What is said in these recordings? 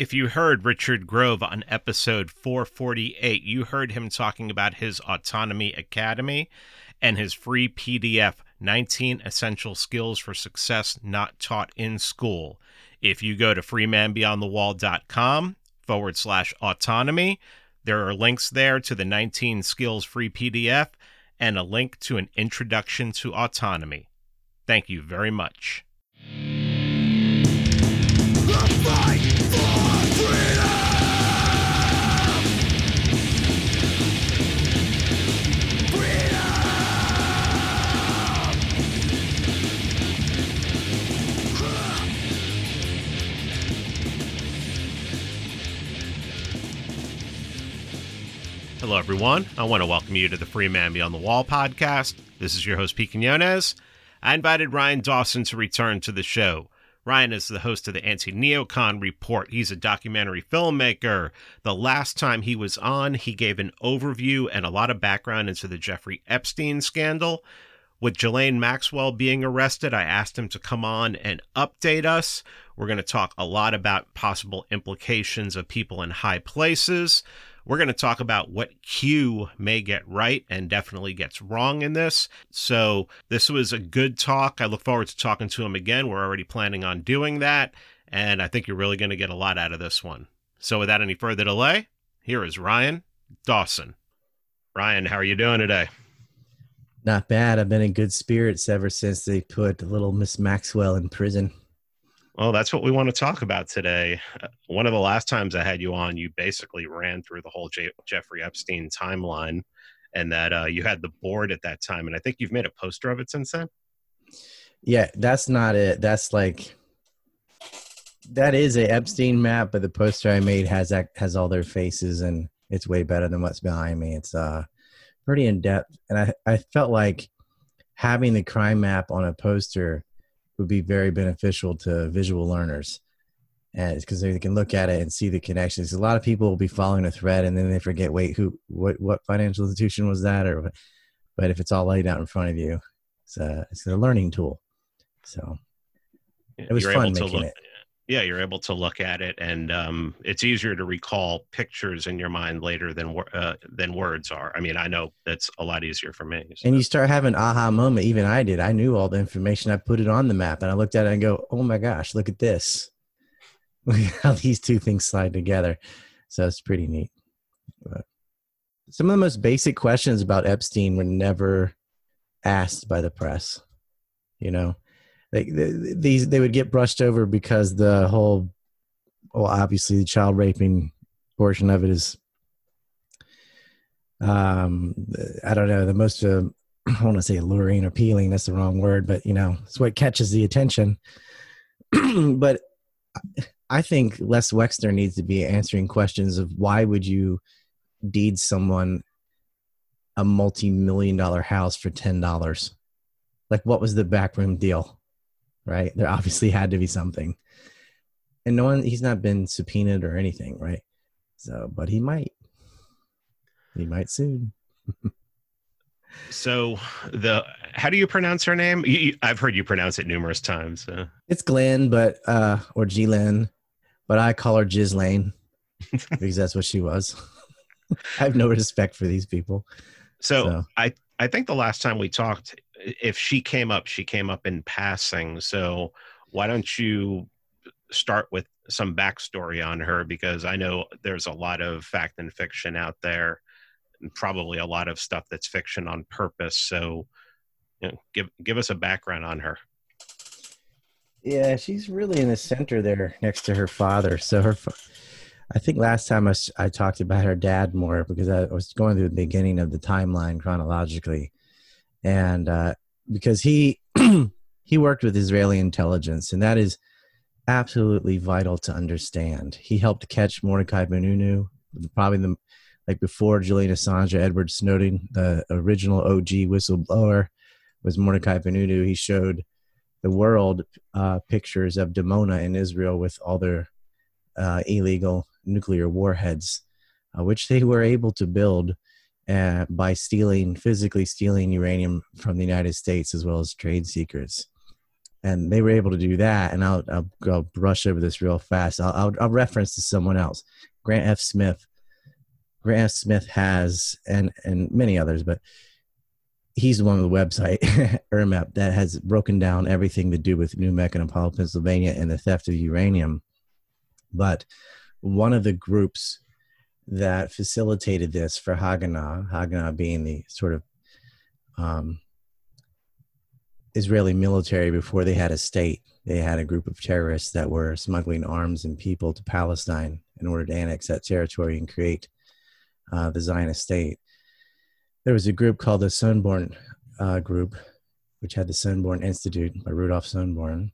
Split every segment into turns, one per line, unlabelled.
If you heard Richard Grove on episode 448, you heard him talking about his Autonomy Academy and his free PDF 19 Essential Skills for Success Not Taught in School. If you go to freemanbeyondthewall.com forward slash autonomy, there are links there to the 19 skills free PDF and a link to an introduction to autonomy. Thank you very much. Hello, everyone. I want to welcome you to the Free Man Beyond the Wall podcast. This is your host, Pete Quinones. I invited Ryan Dawson to return to the show. Ryan is the host of the Anti Neocon Report. He's a documentary filmmaker. The last time he was on, he gave an overview and a lot of background into the Jeffrey Epstein scandal. With Ghislaine Maxwell being arrested, I asked him to come on and update us. We're going to talk a lot about possible implications of people in high places. We're going to talk about what Q may get right and definitely gets wrong in this. So, this was a good talk. I look forward to talking to him again. We're already planning on doing that. And I think you're really going to get a lot out of this one. So, without any further delay, here is Ryan Dawson. Ryan, how are you doing today?
Not bad. I've been in good spirits ever since they put little Miss Maxwell in prison.
Well, that's what we want to talk about today. Uh, one of the last times I had you on, you basically ran through the whole J- Jeffrey Epstein timeline, and that uh, you had the board at that time, and I think you've made a poster of it since then.
Yeah, that's not it. That's like that is a Epstein map, but the poster I made has that, has all their faces, and it's way better than what's behind me. It's uh pretty in depth, and I I felt like having the crime map on a poster would be very beneficial to visual learners because they can look at it and see the connections. A lot of people will be following a thread and then they forget, wait, who, what, what financial institution was that? Or, but if it's all laid out in front of you, it's a, it's a learning tool. So it was fun making
look,
it
yeah you're able to look at it and um, it's easier to recall pictures in your mind later than uh, than words are. I mean i know that's a lot easier for me
so. and you start having aha moment even i did. I knew all the information. I put it on the map and i looked at it and go oh my gosh look at this. Look at how these two things slide together. So it's pretty neat. But some of the most basic questions about epstein were never asked by the press you know these they would get brushed over because the whole well obviously the child raping portion of it is um i don't know the most uh, i want to say alluring appealing that's the wrong word but you know it's what catches the attention. But i think les wexner needs to be answering questions of why would you deed someone a multi-million dollar house for ten dollars? Like what was the backroom deal right? There obviously had to be something. And no one, he's not been subpoenaed or anything, right? So, but he might. He might soon.
so, the how do you pronounce her name? You, I've heard you pronounce it numerous times. So.
It's Glenn, but uh, or Glenn, but I call her Ghislaine because that's what she was. I have no respect for these people.
So, so I I think the last time we talked, if she came up, she came up in passing. So why don't you start with some backstory on her? Because I know there's a lot of fact and fiction out there, and probably a lot of stuff that's fiction on purpose. So you know, give give us a background on her.
Yeah, she's really in the center there, next to her father. So her. I think last time I, I talked about her dad more because I was going through the beginning of the timeline chronologically and uh, because he he worked with Israeli intelligence, and that is absolutely vital to understand. He helped catch Mordecai Vanunu, probably the like before Julian Assange Edward Snowden, the original OG whistleblower was Mordecai Vanunu. He showed the world uh, pictures of Dimona in Israel with all their uh, illegal nuclear warheads, uh, which they were able to build uh, by stealing, physically stealing uranium from the United States as well as trade secrets. and they were able to do that. And I'll I'll, I'll brush over this real fast. I'll, I'll, I'll reference to someone else, Grant F. Smith. Grant F. Smith has and and many others, but he's the one with the website IRmep that has broken down everything to do with NUMEC and Apollo, Pennsylvania, and the theft of uranium. But one of the groups that facilitated this for Haganah, Haganah being the sort of um, Israeli military before they had a state. They had a group of terrorists that were smuggling arms and people to Palestine in order to annex that territory and create uh, the Zionist state. There was a group called the Sonneborn uh, Group, which had the Sonneborn Institute by Rudolf Sonneborn.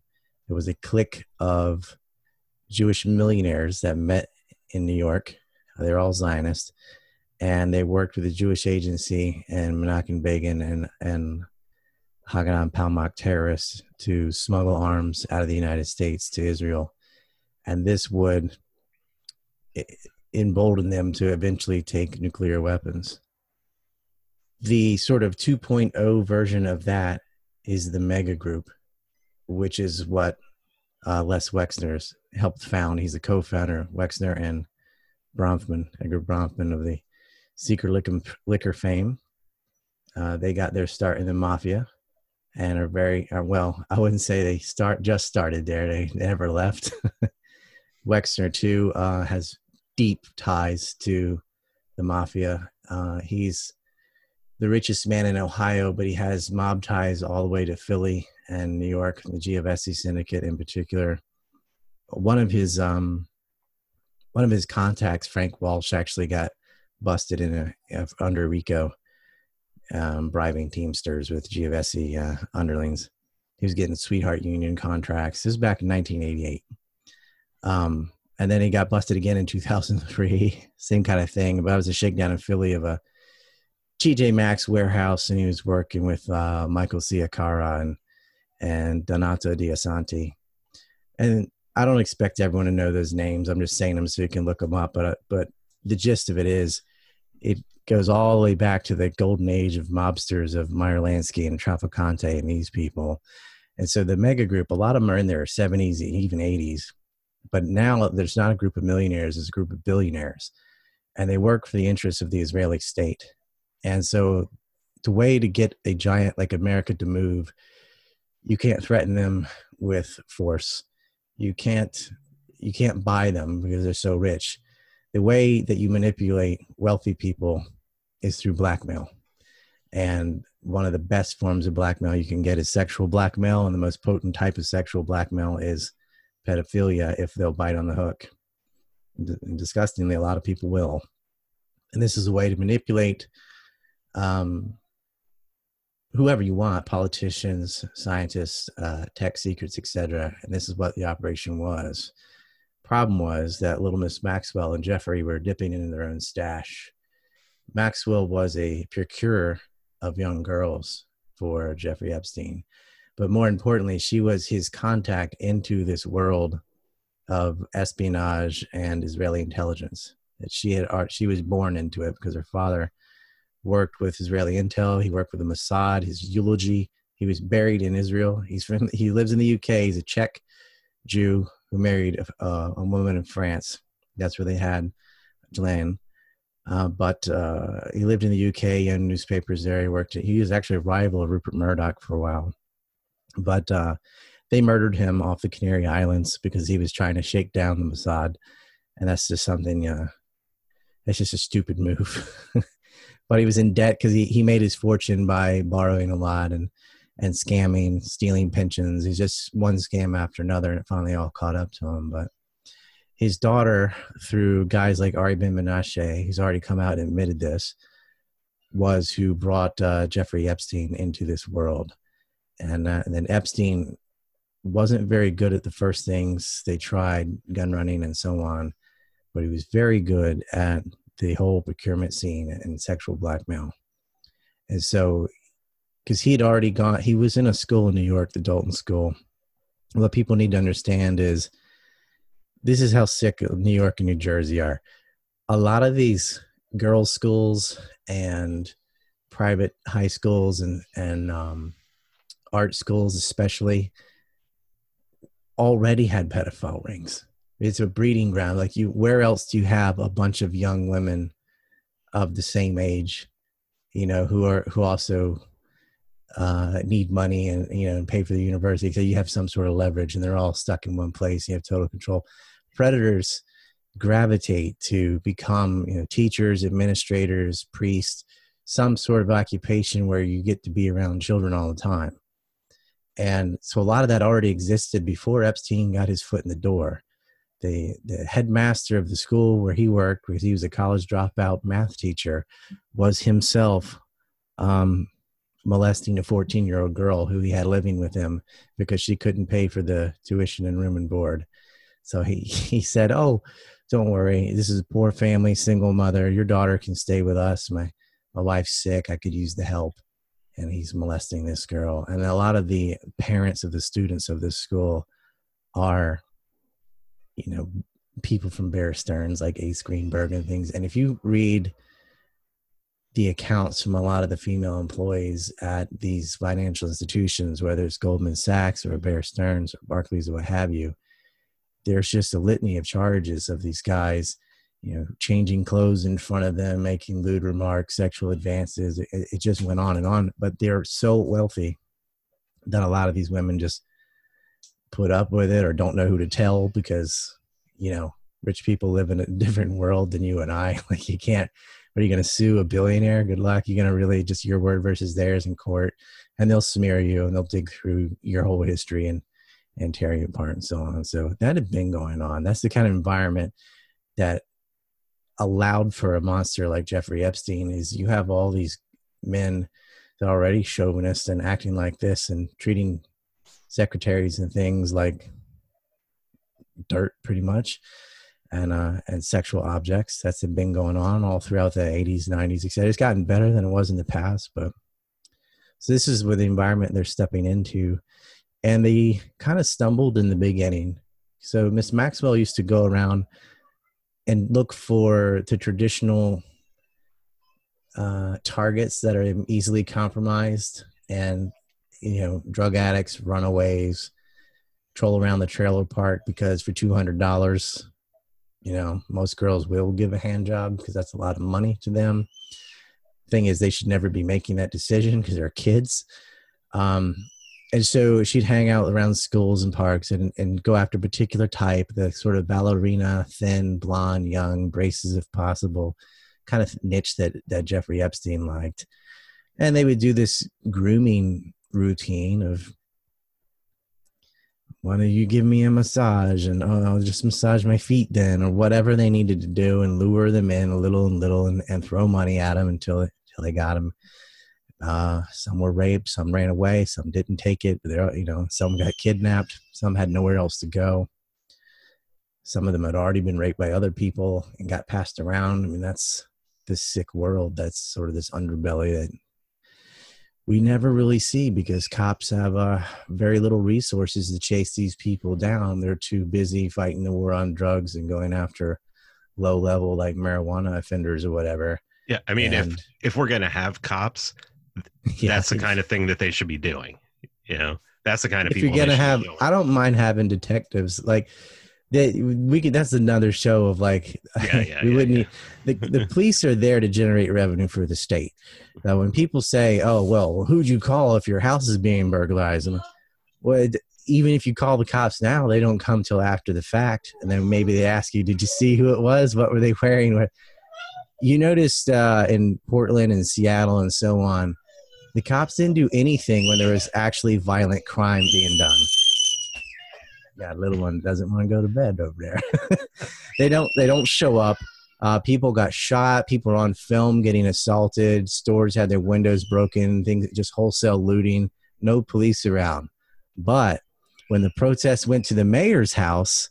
It was a clique of Jewish millionaires that met in New York. They're all Zionists, and they worked with the Jewish Agency and Menachem Begin and and Haganah Palmach terrorists to smuggle arms out of the United States to Israel. And this would embolden them to eventually take nuclear weapons. The sort of 2.0 version of that is the mega group, which is what uh, Les Wexner's helped found. He's a co founder, Wexner and Bronfman, Edgar Bronfman of the Seagram Liquor, liquor fame. Uh, they got their start in the mafia and are very are, well. I wouldn't say they start just started there. They never left. Wexner too uh, has deep ties to the mafia. Uh, he's the richest man in Ohio, but he has mob ties all the way to Philly and New York, the Genovese syndicate in particular. One of his um, one of his contacts, Frank Walsh, actually got busted in a, under RICO um, bribing Teamsters with Genovese uh, underlings. He was getting sweetheart union contracts. This was back in 1988. Um, and then he got busted again in 2003. Same kind of thing. But I was a shakedown in Philly of a TJ Maxx warehouse, and he was working with uh, Michael Ciacara and and Donato Deosanti. And I don't expect everyone to know those names. I'm just saying them so you can look them up. But uh, but the gist of it is, it goes all the way back to the golden age of mobsters of Meyer Lansky and Trafficante and these people. And so the mega group, a lot of them are in their 70s, even 80s. But now there's not a group of millionaires, it's a group of billionaires. And they work for the interests of the Israeli state. And so the way to get a giant like America to move, you can't threaten them with force. You can't you can't buy them because they're so rich. The way that you manipulate wealthy people is through blackmail. And one of the best forms of blackmail you can get is sexual blackmail. And the most potent type of sexual blackmail is pedophilia if they'll bite on the hook. And disgustingly, a lot of people will. And this is a way to manipulate um, whoever you want politicians, scientists, uh, tech secrets, etc. And this is what the operation was. Problem was that Little Miss Maxwell and Jeffrey were dipping in their own stash Maxwell was a procurer of young girls for Jeffrey Epstein. But more importantly, she was his contact into this world of espionage and Israeli intelligence. That she had she was born into it because her father worked with Israeli intel. He worked with the Mossad. His eulogy. He was buried in Israel. He's from. He lives in the UK. He's a Czech Jew who married a, a woman in France. That's where they had land. Uh, but uh, he lived in the UK and newspapers there. He worked. He was actually a rival of Rupert Murdoch for a while, but uh, they murdered him off the Canary Islands because he was trying to shake down the Mossad, and that's just something. Uh, that's just a stupid move. but he was in debt because he, he made his fortune by borrowing a lot and and scamming, stealing pensions. He's just one scam after another, and it finally all caught up to him. But his daughter, through guys like Ari Ben Menashe, he's already come out and admitted this, was who brought uh, Jeffrey Epstein into this world. And, uh, and then Epstein wasn't very good at the first things they tried, gun running and so on, but he was very good at the whole procurement scene and sexual blackmail. And so, because he had already gone, he was in a school in New York, the Dalton School. What people need to understand is this is how sick New York and New Jersey are. A lot of these girls' schools and private high schools and and um, art schools, especially, already had pedophile rings. It's a breeding ground. Like you, where else do you have a bunch of young women of the same age, you know, who are who also uh, need money and you know and pay for the university? So you have some sort of leverage, and they're all stuck in one place. You have total control. Predators gravitate to become you know teachers, administrators, priests, some sort of occupation where you get to be around children all the time. And so a lot of that already existed before Epstein got his foot in the door the the headmaster of the school where he worked, because he was a college dropout math teacher, was himself um, molesting a 14 year old girl who he had living with him because she couldn't pay for the tuition and room and board. So he he said, "Oh, don't worry, this is a poor family, single mother. Your daughter can stay with us. My my wife's sick. I could use the help." And he's molesting this girl. And a lot of the parents of the students of this school are you know people from Bear Stearns like Ace Greenberg and things. And if you read the accounts from a lot of the female employees at these financial institutions, whether it's Goldman Sachs or Bear Stearns or Barclays or what have you, there's just a litany of charges of these guys, you know, changing clothes in front of them, making lewd remarks, sexual advances. It, it just went on and on. But they're so wealthy that a lot of these women just put up with it or don't know who to tell because you know rich people live in a different world than you and I. Like you can't. Are you going to sue a billionaire? Good luck. You're going to really just your word versus theirs in court, and they'll smear you and they'll dig through your whole history and and tear you apart and so on. So that had been going on. That's the kind of environment that allowed for a monster like Jeffrey Epstein. Is you have all these men that are already chauvinist and acting like this and treating secretaries and things like dirt pretty much and uh and sexual objects that's been going on all throughout the 80s 90s etc it's gotten better than it was in the past but so this is where the environment they're stepping into and they kind of stumbled in the beginning. So miss maxwell used to go around and look for the traditional uh, targets that are easily compromised and you know drug addicts runaways troll around the trailer park because for $200 you know most girls will give a hand job because that's a lot of money to them. Thing is they should never be making that decision because they're kids. Um, and so she'd hang out around schools and parks and, and go after a particular type the sort of ballerina thin blonde young braces if possible kind of niche that that jeffrey epstein liked. And they would do this grooming routine of why don't you give me a massage and oh, I'll just massage my feet then or whatever they needed to do and lure them in a little and little and, and throw money at them until until they got them. Uh, some were raped, some ran away, some didn't take it. There, you know, some got kidnapped, some had nowhere else to go. Some of them had already been raped by other people and got passed around. I mean, that's this sick world. That's sort of this underbelly that we never really see because cops have uh, very little resources to chase these people down. They're too busy fighting the war on drugs and going after low level like marijuana offenders or whatever.
Yeah, I mean, and, if if we're gonna have cops, yeah, that's the kind of thing that they should be doing. You know, that's the kind of
if people. If you're gonna have, I don't mind having detectives like we could that's another show of like yeah, yeah, we yeah, wouldn't yeah. the, the police are there to generate revenue for the state. Now when people say oh well who'd you call if your house is being burglarized? And well even if you call the cops now they don't come till after the fact. And then maybe they ask you did you see who it was? What were they wearing? You noticed uh, in portland and seattle and so on the cops didn't do anything when there was actually violent crime being done yeah, little one doesn't want to go to bed over there. they don't they don't show up. Uh, people got shot. People are on film getting assaulted. Stores had their windows broken. Things just wholesale looting. No police around. But when the protests went to the mayor's house,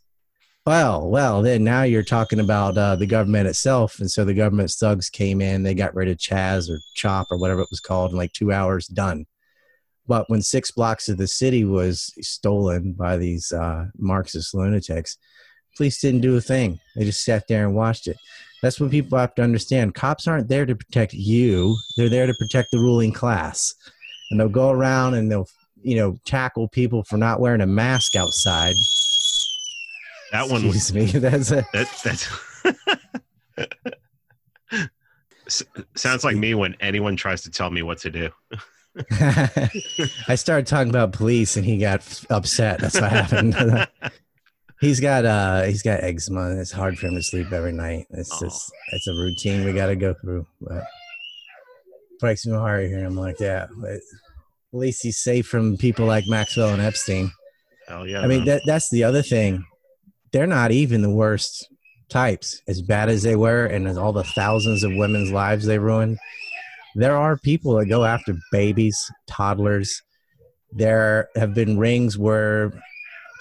well, well, then now you're talking about uh, the government itself, and so the government thugs came in. They got rid of Chaz or Chop or whatever it was called in like two hours. Done. But when six blocks of the city was stolen by these uh, Marxist lunatics, police didn't do a thing. They just sat there and watched it. That's what people have to understand. Cops aren't there to protect you; they're there to protect the ruling class. And they'll go around and they'll, you know, tackle people for not wearing a mask outside.
That one was
Excuse me. That's a,
that, that's sounds like me when anyone tries to tell me what to do.
I started talking about police and he got upset. That's what happened. he's got uh he's got eczema and it's hard for him to sleep every night. It's
Aw.
just it's a routine we gotta go through. But breaks my heart hearing him like that. But at least he's safe from people like Maxwell and Epstein.
Hell yeah!
I mean
man.
that that's the other thing. They're not even the worst types. As bad as they were and as all the thousands of women's lives they ruined, there are people that go after babies, toddlers. There have been rings where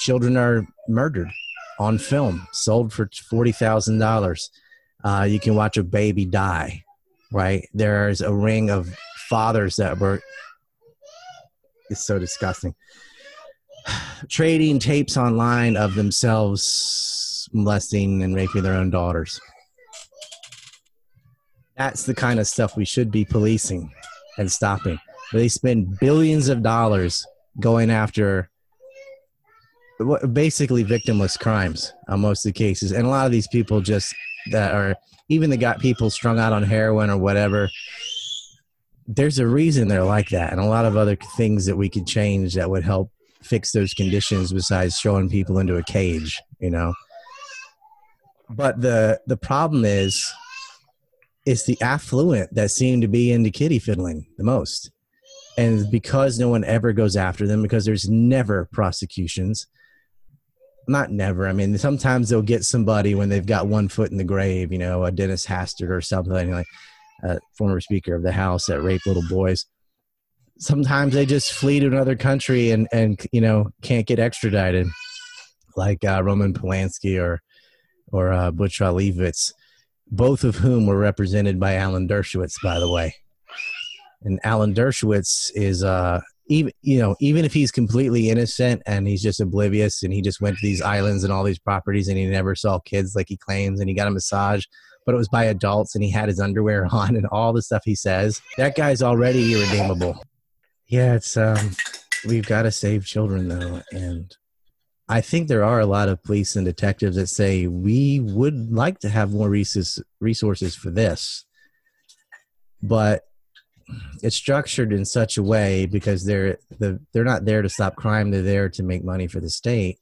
children are murdered on film, sold for forty thousand dollars. Uh, you can watch a baby die, right? There's a ring of fathers that were. It's so disgusting trading tapes online of themselves molesting and raping their own daughters. That's the kind of stuff we should be policing and stopping. They spend billions of dollars going after basically victimless crimes on most of the cases. And a lot of these people just that are even that got people strung out on heroin or whatever. There's a reason they're like that, and a lot of other things that we could change that would help fix those conditions besides throwing people into a cage you know but the the problem is it's the affluent that seem to be into kitty fiddling the most. And because no one ever goes after them because there's never prosecutions not never i mean sometimes they'll get somebody when they've got one foot in the grave you know a dennis hastert or something like a former speaker of the house that raped little boys. Sometimes they just flee to another country and and you know can't get extradited like uh, roman polanski or or uh, butch Leibowitz, both of whom were represented by alan dershowitz by the way. And alan dershowitz is uh even you know even if he's completely innocent and he's just oblivious and he just went to these islands and all these properties and he never saw kids like he claims and he got a massage but it was by adults and he had his underwear on and all the stuff he says that guy's already irredeemable. Yeah, it's um we've got to save children though and I think there are a lot of police and detectives that say we would like to have more resources for this. But it's structured in such a way because they're the they're not there to stop crime, they're there to make money for the state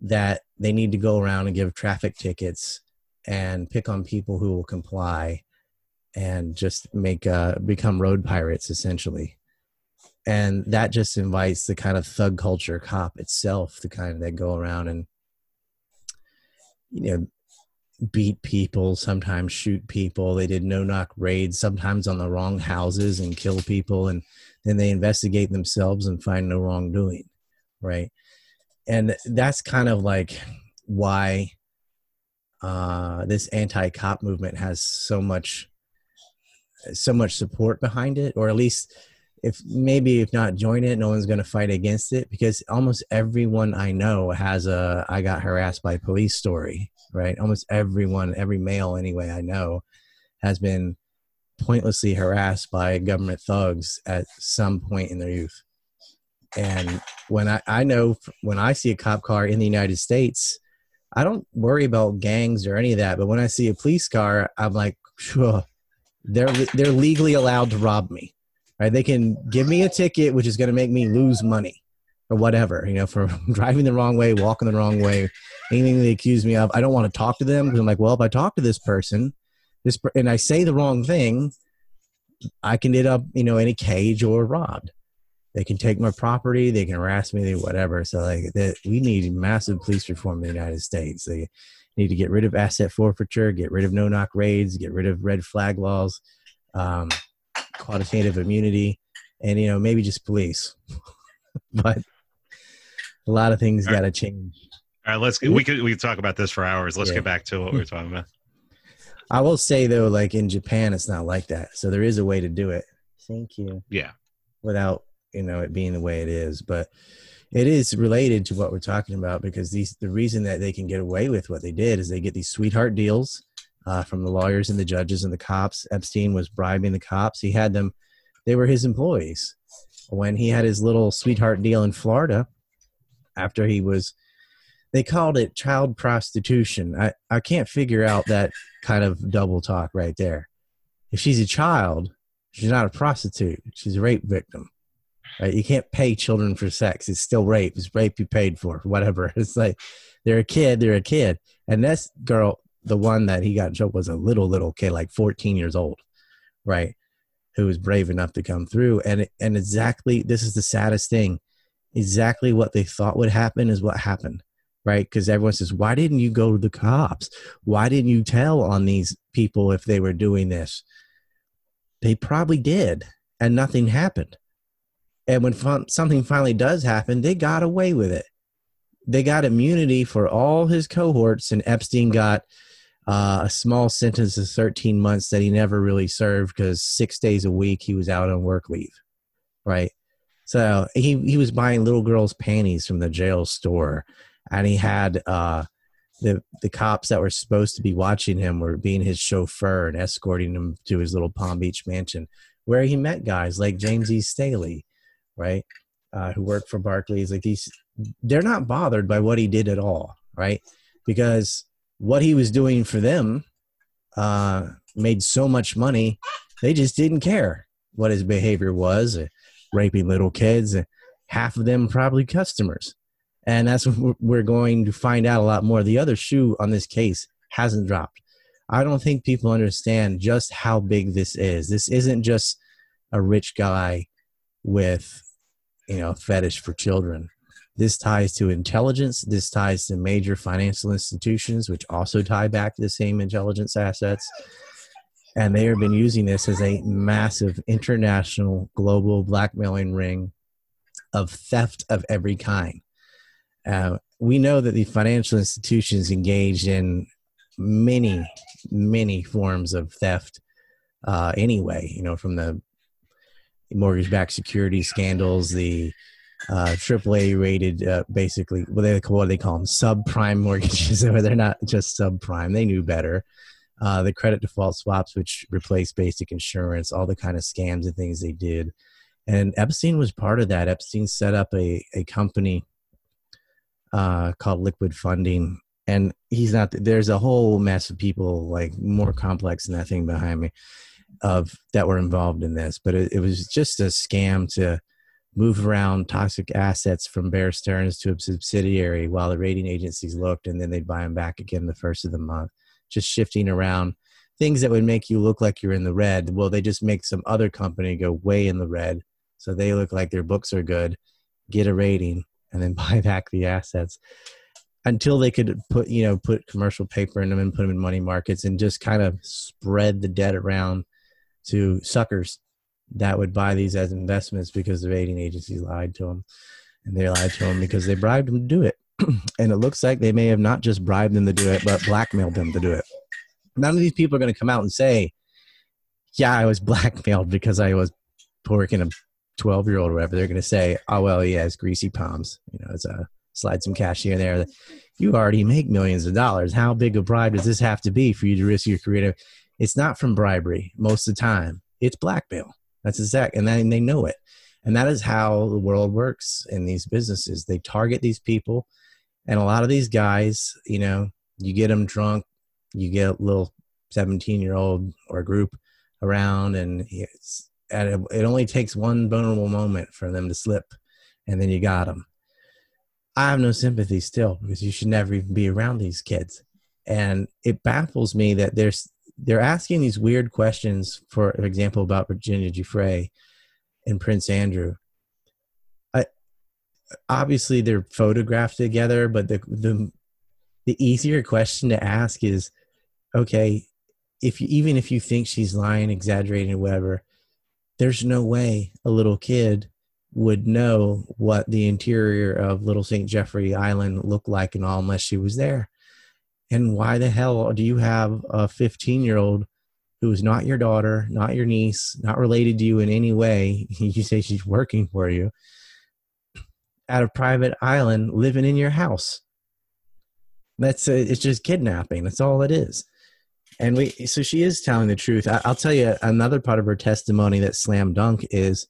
that they need to go around and give traffic tickets and pick on people who will comply and just make uh become road pirates essentially and that just invites the kind of thug culture cop itself the kind that go around and you know beat people sometimes shoot people. They did no knock raids sometimes on the wrong houses and kill people. And then they investigate themselves and find no wrongdoing right? And that's kind of like why uh, this anti-cop movement has so much so much support behind it or at least if maybe if not join it, no one's going to fight against it because almost everyone I know has a I got harassed by police story, right? Almost everyone, every male anyway I know has been pointlessly harassed by government thugs at some point in their youth. And when I, I know when I see a cop car in the United States, I don't worry about gangs or any of that. But when I see a police car, I'm like, sure, they're they're legally allowed to rob me right? They can give me a ticket, which is going to make me lose money or whatever, you know, for driving the wrong way, walking the wrong way, anything they accuse me of. I don't want to talk to them because I'm like, well, if I talk to this person, this and I say the wrong thing, I can end up, you know, in a cage or robbed. They can take my property, they can harass me, whatever. So like that, we need massive police reform in the United States. They need to get rid of asset forfeiture, get rid of no knock raids, get rid of red flag laws. Um, quantitative immunity and you know maybe just police but a lot of things got to change
All right, let's we could we could talk about this for hours. Let's
Yeah.
get back to what we are talking about.
i will say though like in japan it's not like that so there is a way to do it thank you
Yeah.
without you know it being the way it is but it is related to what we're talking about because these the reason that they can get away with what they did is they get these sweetheart deals uh, from the lawyers and the judges and the cops epstein was bribing the cops he had them they were his employees when he had his little sweetheart deal in florida after he was they called it child prostitution. I, I can't figure out that kind of double talk right there. If she's a child, she's not a prostitute. She's a rape victim. Right? You can't pay children for sex. It's still rape. It's rape you paid for, whatever. It's like they're a kid, they're a kid. And this girl, the one that he got in trouble was a little, little kid, like 14 years old, right? Who was brave enough to come through. And and exactly this is the saddest thing. Exactly what they thought would happen is what happened right? Because everyone says, why didn't you go to the cops? Why didn't you tell on these people if they were doing this? They probably did, and nothing happened. And when fun- something finally does happen, they got away with it. They got immunity for all his cohorts, and Epstein got uh, a small sentence of 13 months that he never really served because six days a week he was out on work leave, right? So he, he was buying little girls' panties from the jail store and he had uh, the the cops that were supposed to be watching him were being his chauffeur and escorting him to his little Palm Beach mansion, where he met guys like James E. Staley, right, uh, who worked for Barclays. Like these, they're not bothered by what he did at all, right, because what he was doing for them uh, made so much money, they just didn't care what his behavior was, uh, raping little kids. half of them probably customers and that's what we're going to find out a lot more. The other shoe on this case hasn't dropped. I don't think people understand just how big this is. This isn't just a rich guy with, you know, fetish for children. This ties to intelligence. This ties to major financial institutions, which also tie back to the same intelligence assets. And they have been using this as a massive international global blackmailing ring of theft of every kind. Uh, we know that the financial institutions engaged in many, many forms of theft uh, anyway, you know, from the mortgage backed security scandals, the uh, AAA rated, uh, basically, what they what they call them subprime mortgages, where they're not just subprime. They knew better. Uh, the credit default swaps, which replaced basic insurance, all the kind of scams and things they did. And Epstein was part of that. Epstein set up a, a company uh, called Liquid Funding, and he's not. There's a whole mess of people like more complex than that thing behind me of that were involved in this, but it, it was just a scam to move around toxic assets from Bear Stearns to a subsidiary while the rating agencies looked, and then they'd buy them back again the first of the month. Just shifting around things that would make you look like you're in the red. Well, they just make some other company go way in the red, so they look like their books are good, get a rating, and then buy back the assets until they could put you know put commercial paper in them and put them in money markets and just kind of spread the debt around to suckers that would buy these as investments because the rating agencies lied to them and they lied to them because they bribed them to do it and it looks like they may have not just bribed them to do it but blackmailed them to do it none of these people are going to come out and say yeah i was blackmailed because i was working a 12 year old or whatever, they're going to say, oh, well, he has greasy palms. You know, it's a slide some cash here and there. You already make millions of dollars. How big a bribe does this have to be for you to risk your career? It's not from bribery most of the time. It's blackmail. That's exact, and then they know it. And that is how the world works in these businesses. They target these people, and a lot of these guys, you know, you get them drunk, you get a little 17 year old or group around, and and it, only takes one vulnerable moment for them to slip, and then you got them. I have no sympathy still because you should never even be around these kids, and it baffles me that there's they're asking these weird questions. For example, about Virginia Giuffre and Prince Andrew. I obviously they're photographed together, but the the the easier question to ask is, okay, if you, even if you think she's lying, exaggerating, whatever, there's no way a little kid would know what the interior of Little St. Jeffrey Island looked like and all unless she was there. And why the hell do you have a 15 year old who is not your daughter, not your niece, not related to you in any way? You say she's working for you at a private island living in your house. That's a, it's just kidnapping. That's all it is and we so she is telling the truth I, will tell you another part of her testimony that slam dunk is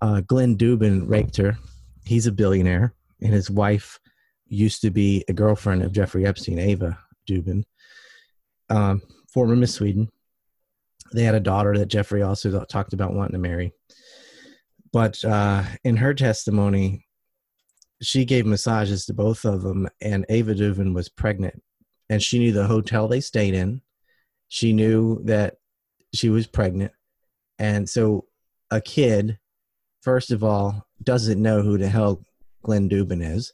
uh, glenn dubin raped her he's a billionaire and his wife used to be a girlfriend of Jeffrey Epstein, Ava Dubin, um, former Miss Sweden. They had a daughter that Jeffrey also talked about wanting to marry. But uh, in her testimony, she gave massages to both of them, and Ava Dubin was pregnant, and she knew the hotel they stayed in. She knew that she was pregnant, and so a kid, first of all, doesn't know who the hell Glenn Dubin is,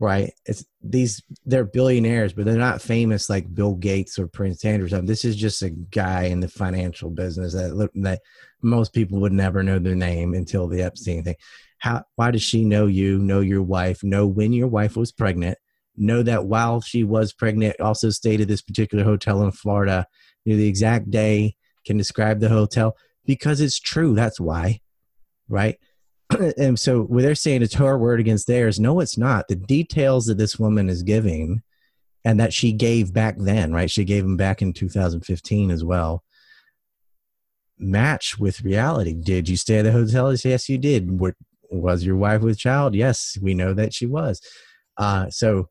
right? It's these they're billionaires, but they're not famous like Bill Gates or Prince Andrew. This is just a guy in the financial business that that most people would never know their name until the Epstein thing how why does she know you know your wife know when your wife was pregnant know that while she was pregnant also stayed at this particular hotel in florida knew the exact day can describe the hotel because it's true that's why right and so what they're saying it's her word against theirs. No it's not. The details that this woman is giving and that she gave back then right? She gave them back in 2015 as well match with reality. Did you stay at the hotel? Yes you did. Were, was your wife with child? Yes, we know that she was. Uh, so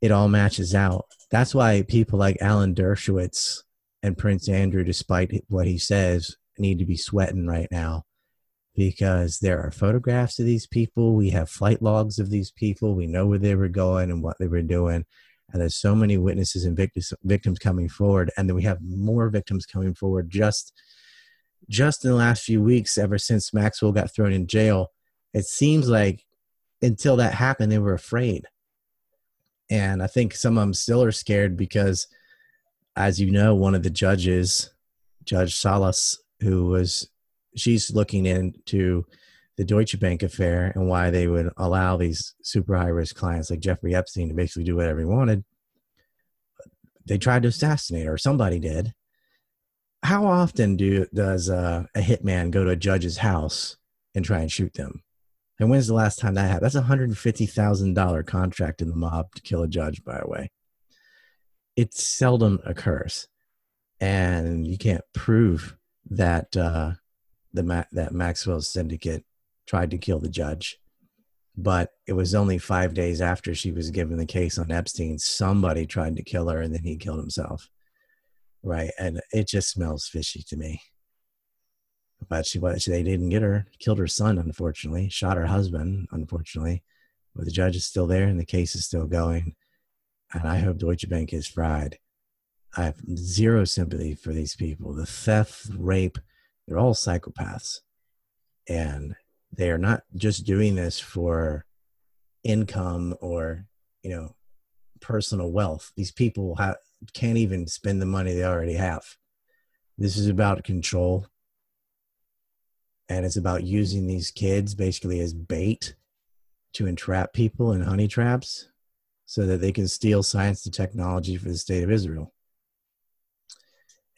it all matches out. That's why people like Alan Dershowitz and Prince Andrew, despite what he says, need to be sweating right now because there are photographs of these people. We have flight logs of these people. We know where they were going and what they were doing. And there's so many witnesses and victims, victims coming forward. And then we have more victims coming forward just just in the last few weeks, ever since Maxwell got thrown in jail it seems like until that happened, they were afraid. And I think some of them still are scared because, as you know, one of the judges, Judge Salas, who was, she's looking into the Deutsche Bank affair and why they would allow these super high risk clients like Jeffrey Epstein to basically do whatever he wanted. They tried to assassinate her. Somebody did. How often do does uh, a hitman go to a judge's house and try and shoot them? And when's the last time that happened? That's a hundred fifty thousand dollar contract in the mob to kill a judge. By the way, it seldom occurs, and you can't prove that uh, the that Maxwell's syndicate tried to kill the judge. But it was only five days after she was given the case on Epstein. Somebody tried to kill her, and then he killed himself. Right, and it just smells fishy to me but she was they didn't get her killed her son unfortunately shot her husband unfortunately but the judge is still there and the case is still going and i hope deutsche bank is fried i have zero sympathy for these people the theft rape they're all psychopaths and they are not just doing this for income or you know personal wealth these people can't even spend the money they already have this is about control and it's about using these kids basically as bait to entrap people in honey traps so that they can steal science and technology for the state of Israel.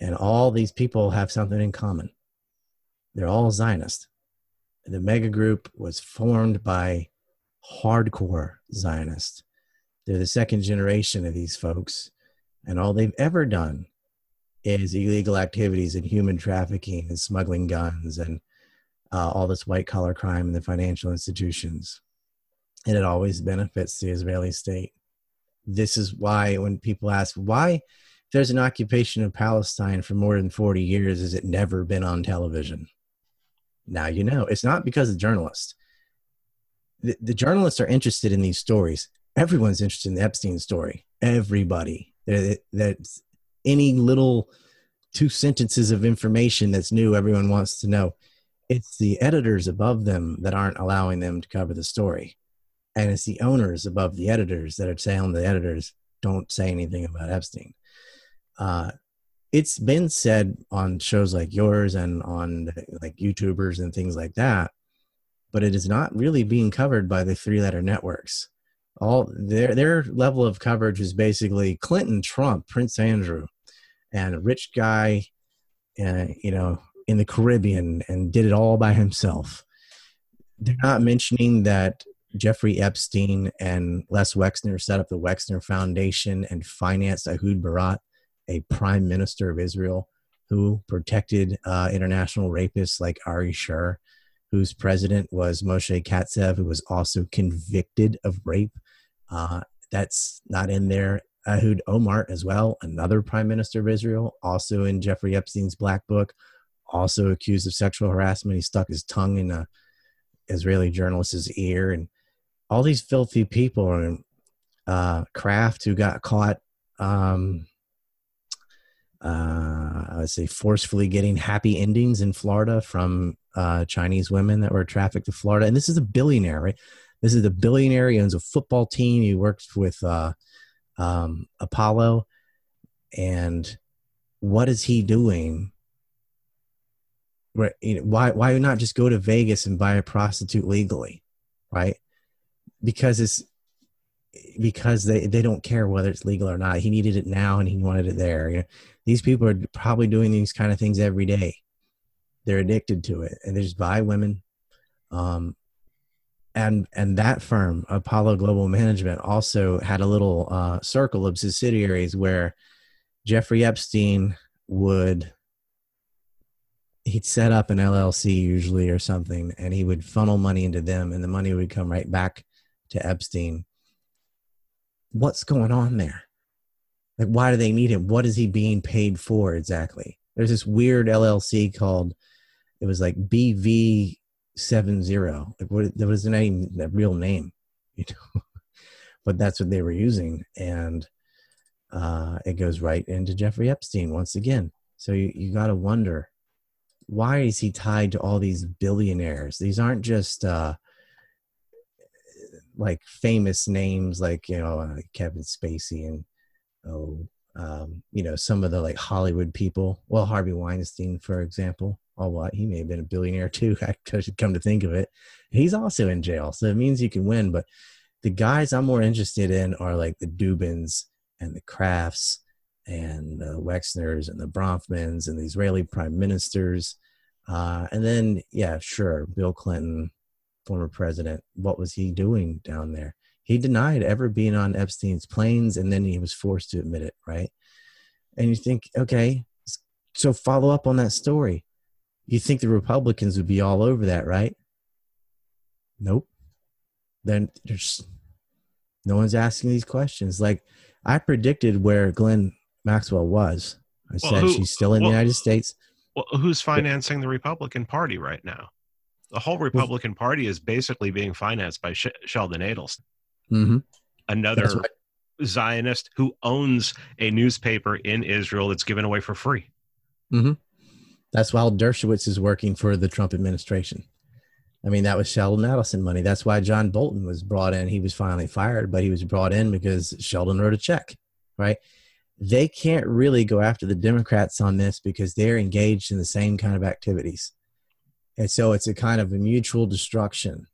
And all these people have something in common. They're all Zionist. The mega group was formed by hardcore Zionists. They're the second generation of these folks, and all they've ever done is illegal activities and human trafficking and smuggling guns and uh, all this white collar crime in the financial institutions. And it always benefits the Israeli state. This is why, when people ask why there's an occupation of Palestine for more than 40 years, has it never been on television? Now you know. It's not because of journalists. The, the journalists are interested in these stories. Everyone's interested in the Epstein story. Everybody. That's any little two sentences of information that's new, everyone wants to know it's the editors above them that aren't allowing them to cover the story and it's the owners above the editors that are telling the editors don't say anything about epstein uh, it's been said on shows like yours and on like youtubers and things like that but it is not really being covered by the three letter networks all their their level of coverage is basically clinton trump prince andrew and a rich guy uh, you know in the Caribbean and did it all by himself. They're not mentioning that Jeffrey Epstein and Les Wexner set up the Wexner Foundation and financed Ehud Barak, a prime minister of Israel who protected uh, international rapists like Ari Sher, whose president was Moshe Katsav, who was also convicted of rape Uh, that's not in there. Ehud Olmert, as well, another prime minister of Israel, also in Jeffrey Epstein's black book, also accused of sexual harassment. He stuck his tongue in a Israeli journalist's ear, and all these filthy people and uh, Kraft who got caught. Um, uh, let's say forcefully getting happy endings in Florida from uh, Chinese women that were trafficked to Florida. And this is a billionaire, right? This is a billionaire. He owns a football team. He works with uh, um, Apollo. And what is he doing? Right, you know, why why not just go to Vegas and buy a prostitute legally, right? Because it's because they, they don't care whether it's legal or not. He needed it now and he wanted it there. You know, these people are probably doing these kind of things every day. They're addicted to it and they just buy women. Um, and and that firm, Apollo Global Management, also had a little uh, circle of subsidiaries where Jeffrey Epstein would he'd set up an LLC usually or something, and he would funnel money into them, and the money would come right back to Epstein. What's going on there? Like, why do they need him? What is he being paid for exactly? There's this weird LLC called, it was like BV seven zero. Like, what, what is the name? The real name, you know? but that's what they were using, and uh, it goes right into Jeffrey Epstein once again. So you you got to wonder why is he tied to all these billionaires? These aren't just uh, like famous names like you know uh, Kevin Spacey and oh um, you know some of the like Hollywood people. Well, Harvey Weinstein, for example. Oh, what he may have been a billionaire too. I should come to think of it. He's also in jail, so it means you can win. But the guys I'm more interested in are like the Dubins and the Krafts and the Wexners and the Bronfmans and the Israeli prime ministers. Uh, and then, yeah, sure, Bill Clinton, former president, what was he doing down there? He denied ever being on Epstein's planes, and then he was forced to admit it, right? And you think, okay, so follow up on that story. You think the Republicans would be all over that, right? Nope. Then there's no one's asking these questions. Like I predicted where Ghislaine Maxwell was. I well, said who, she's still in well, the United States.
Well, who's financing the Republican Party right now? The whole Republican Party is basically being financed by Sh- Sheldon Adelson,
mm-hmm.
another right. Zionist who owns a newspaper in Israel that's given away for free.
Mm-hmm. That's why Dershowitz is working for the Trump administration. I mean, that was Sheldon Adelson money. That's why John Bolton was brought in. He was finally fired, but he was brought in because Sheldon wrote a check, right? They can't really go after the Democrats on this because they're engaged in the same kind of activities. And so it's a kind of a mutual destruction.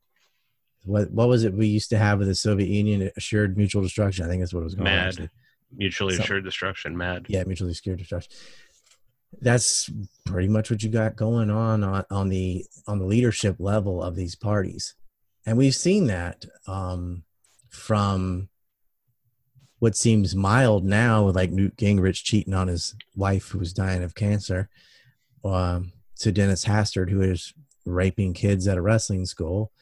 What what was it we used to have with the Soviet Union? Assured mutual destruction. I think that's what it was called.
MAD. Actually. Mutually so, assured destruction. MAD.
Yeah, mutually assured destruction that's pretty much what you got going on, on on the on the leadership level of these parties and we've seen that um, from what seems mild now with like newt gingrich cheating on his wife who was dying of cancer um, to dennis hastert who is raping kids at a wrestling school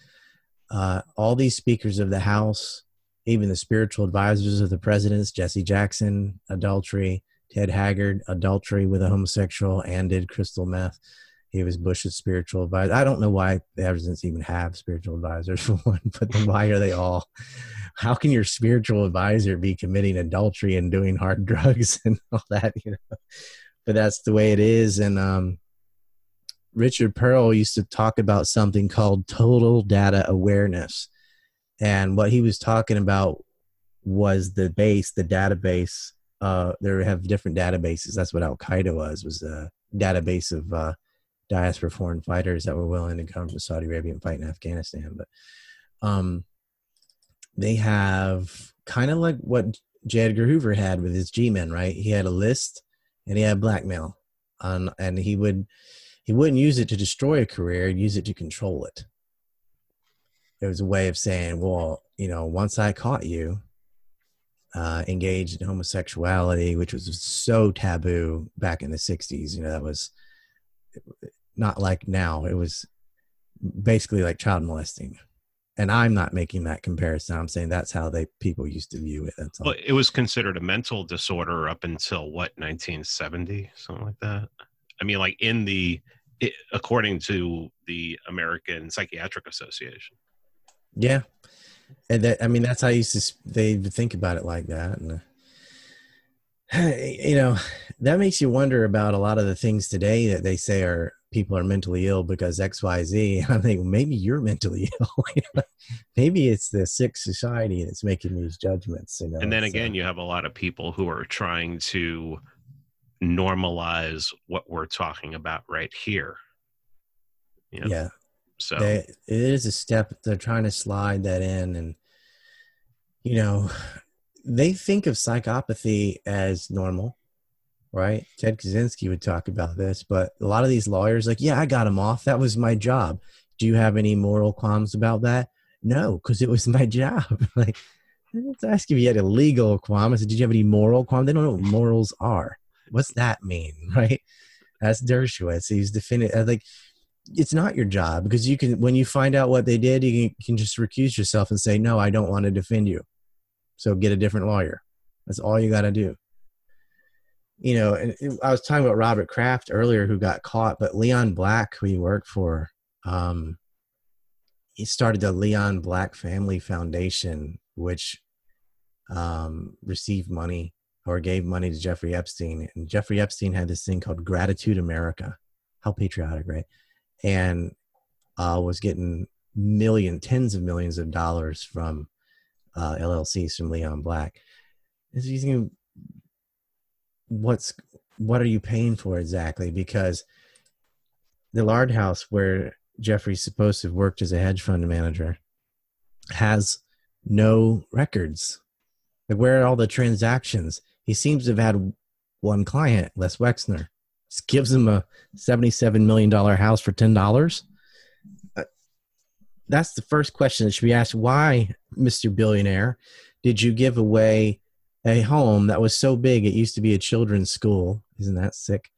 uh, all these speakers of the house even the spiritual advisors of the presidents jesse jackson adultery Ted Haggard, adultery with a homosexual, and did crystal meth. He was Bush's spiritual advisor. I don't know why the presidents even have spiritual advisors for one, but why are they all? How can your spiritual advisor be committing adultery and doing hard drugs and all that? You know, but that's the way it is. And um, Richard Perle used to talk about something called total data awareness, and what he was talking about was the base, the database uh, they have different databases. That's what Al Qaeda was was a database of uh, diaspora foreign fighters that were willing to come from Saudi Arabia and fight in Afghanistan. But um, they have kind of like what J. Edgar Hoover had with his G-men, right? He had a list and he had blackmail, um, and he would he wouldn't use it to destroy a career; use it to control it. It was a way of saying, well, you know, once I caught you, uh, engaged in homosexuality, which was so taboo back in the 60s. You know, that was not like now. It was basically like child molesting. and I'm not making that comparison. I'm saying that's how they people used to view it. That's all.
Well, it was considered a mental disorder up until what 1970, something like that. I mean, like in the it, according to the American Psychiatric Association.
Yeah, and that I mean that's how I used to they think about it like that, and uh, you know that makes you wonder about a lot of the things today that they say are people are mentally ill because X Y Z. I think maybe you're mentally ill. maybe it's the sick society that's making these judgments. You know,
and then again, you have a lot of people who are trying to normalize what we're talking about right here.
You know? Yeah. So they, it is a step. They're trying to slide that in, and you know, they think of psychopathy as normal, right? Ted Kaczynski would talk about this, but a lot of these lawyers, like, yeah, I got him off. That was my job. Do you have any moral qualms about that? No, because it was my job. like, let's ask if you had a legal qualm. I said, did you have any moral qualm? They don't know what morals are. What's that mean, right? That's Dershowitz. He's defending uh, like it's not your job because you can when you find out what they did, you can, can just recuse yourself and say, no, I don't want to defend you. So get a different lawyer. That's all you got to do. You know, and I was talking about Robert Kraft earlier, who got caught, but Leon Black, who he worked for, um, he started the Leon Black Family Foundation, which um, received money or gave money to Jeffrey Epstein. And Jeffrey Epstein had this thing called Gratitude America. How patriotic, right? And uh, was getting million, tens of millions of dollars from uh, LLCs from Leon Black. You think, what's what are you paying for exactly? Because the Lard House, where Jeffrey's supposed to have worked as a hedge fund manager, has no records. Like, where are all the transactions? He seems to have had one client, Les Wexner. Just gives him a $77 million house for $10. Uh, that's the first question that should be asked. Why, Mr. Billionaire, did you give away a home that was so big it used to be a children's school? Isn't that sick?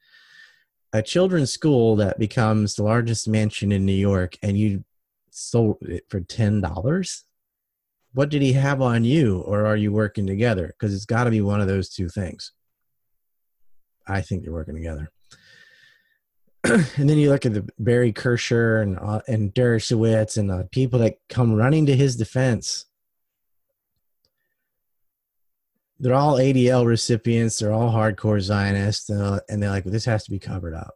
A children's school that becomes the largest mansion in New York, and you sold it for $10? What did he have on you or are you working together? Because it's got to be one of those two things. I think they're working together. And then you look at the barry krischer and uh, and dershowitz and the people that come running to his defense. They're all adl recipients. They're all hardcore zionists uh, and they're like well, this has to be covered up.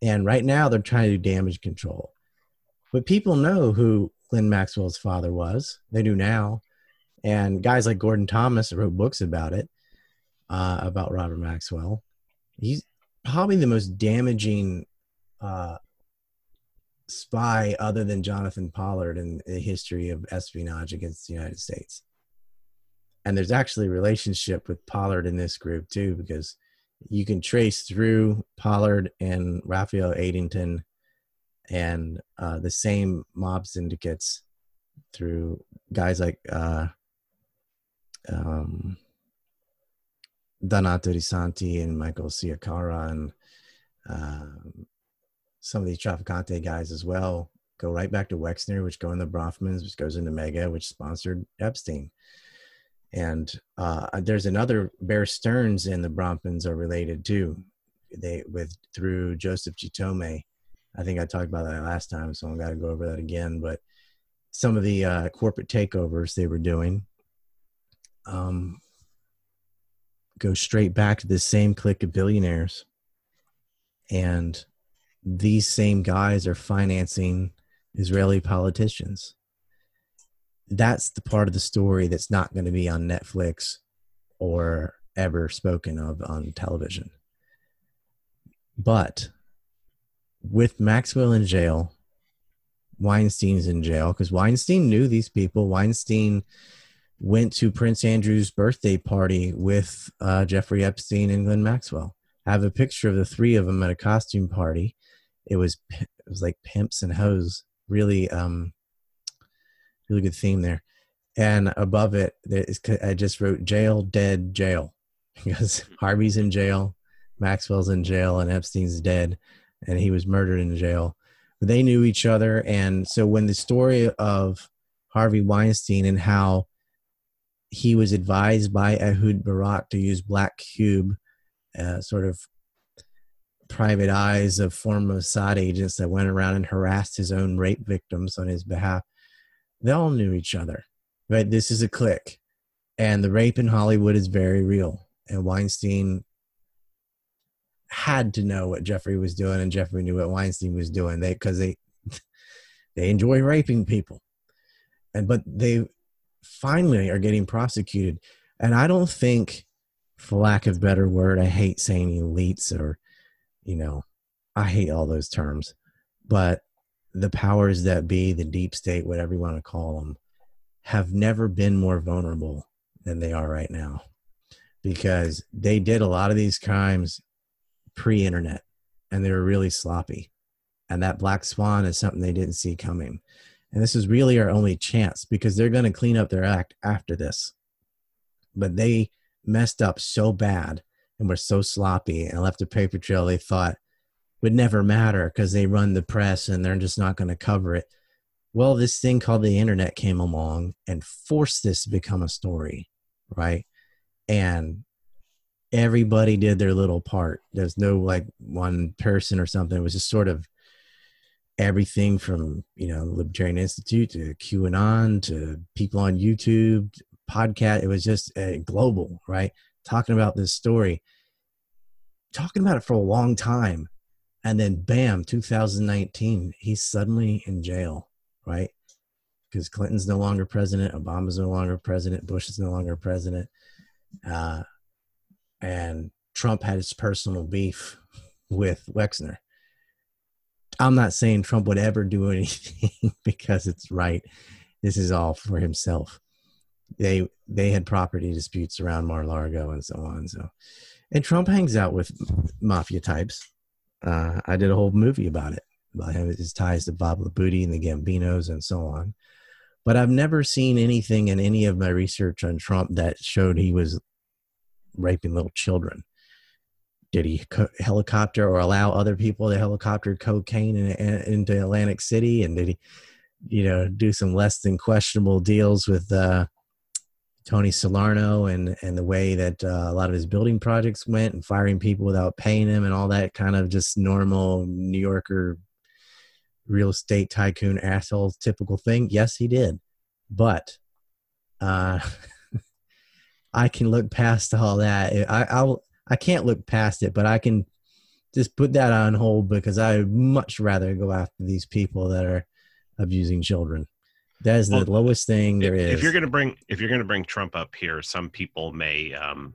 And right now they're trying to do damage control. But people know who Ghislaine Maxwell's father was. They do now. And guys like Gordon Thomas wrote books about it, uh, about Robert Maxwell. He's probably the most damaging uh, spy other than Jonathan Pollard in the history of espionage against the United States. And there's actually a relationship with Pollard in this group too, because you can trace through Pollard and Raphael Addington and uh, the same mob syndicates through guys like uh, um, Donato Di Santi and Michael Ciacara and um, some of these Trafficante guys as well go right back to Wexner, which go in the Bronfmans, which goes into Mega, which sponsored Epstein. And uh, there's another Bear Stearns and the Bronfmans are related too. They with through Joseph Chitome I think I talked about that last time, so I'm got to go over that again. But some of the uh, corporate takeovers they were doing um, go straight back to the same clique of billionaires, and these same guys are financing Israeli politicians. That's the part of the story that's not going to be on Netflix or ever spoken of on television. But with Maxwell in jail, Weinstein's in jail because Weinstein knew these people. Weinstein went to Prince Andrew's birthday party with uh, Jeffrey Epstein and Ghislaine Maxwell. I have a picture of the three of them at a costume party. It was it was like pimps and hoes. Really, um, really good theme there. And above it, I just wrote "jail, dead, jail," because Harvey's in jail, Maxwell's in jail, and Epstein's dead and he was murdered in jail. They knew each other, and so when the story of Harvey Weinstein and how he was advised by Ehud Barak to use Black Cube, uh, sort of private eyes of former Mossad agents that went around and harassed his own rape victims on his behalf. They all knew each other, right? This is a clique, and the rape in Hollywood is very real. And Weinstein had to know what Jeffrey was doing, and Jeffrey knew what Weinstein was doing. They because they they enjoy raping people, and but they finally are getting prosecuted. And I don't think, for lack of better word, I hate saying elites or you know, I hate all those terms, but the powers that be, the deep state, whatever you want to call them, have never been more vulnerable than they are right now because they did a lot of these crimes pre internet and they were really sloppy. And that black swan is something they didn't see coming. And this is really our only chance because they're going to clean up their act after this. But they messed up so bad and were so sloppy and left a paper trail they thought would never matter because they run the press and they're just not going to cover it. Well, this thing called the internet came along and forced this to become a story, right? And everybody did their little part. There's no like one person or something. It was just sort of everything from, you know, Libertarian Institute to QAnon to people on YouTube, podcast. It was just uh, global, right? talking about this story, talking about it for a long time. And then, bam, 2019, he's suddenly in jail, right? Because Clinton's no longer president, Obama's no longer president, Bush is no longer president. Uh, and Trump had his personal beef with Wexner. I'm not saying Trump would ever do anything because it's right. This is all for himself they they had property disputes around Mar-a-Lago and so on. So, and Trump hangs out with mafia types. Uh, I did a whole movie about it, about his ties to Bob LiButti and the Gambinos and so on. But I've never seen anything in any of my research on Trump that showed he was raping little children. Did he co- helicopter or allow other people to helicopter cocaine in, in, into Atlantic City? And did he, you know, do some less than questionable deals with uh, Tony Salerno and and the way that uh, a lot of his building projects went and firing people without paying them and all that kind of just normal New Yorker real estate tycoon asshole typical thing. Yes, he did, but uh, I can look past all that. I I'll, I can't look past it, but I can just put that on hold because I would much rather go after these people that are abusing children. That is the well, lowest thing there
if,
is.
If you're going to bring if you're going to bring Trump up here, some people may um,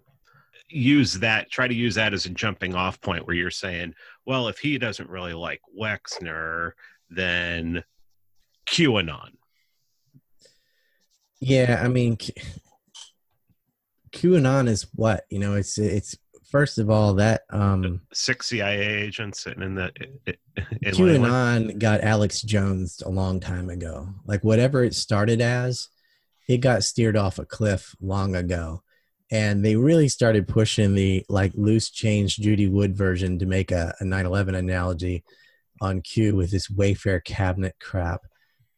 use that try to use that as a jumping off point where you're saying, well, if he doesn't really like Wexner, then QAnon.
Yeah, I mean, QAnon is what you know. It's it's first of all, that um,
six CIA agents sitting in the
in QAnon got Alex Jones a long time ago. Like whatever it started as, it got steered off a cliff long ago, and they really started pushing the like loose change Judy Wood version to make a, a 9/11 analogy on Q with this Wayfair cabinet crap,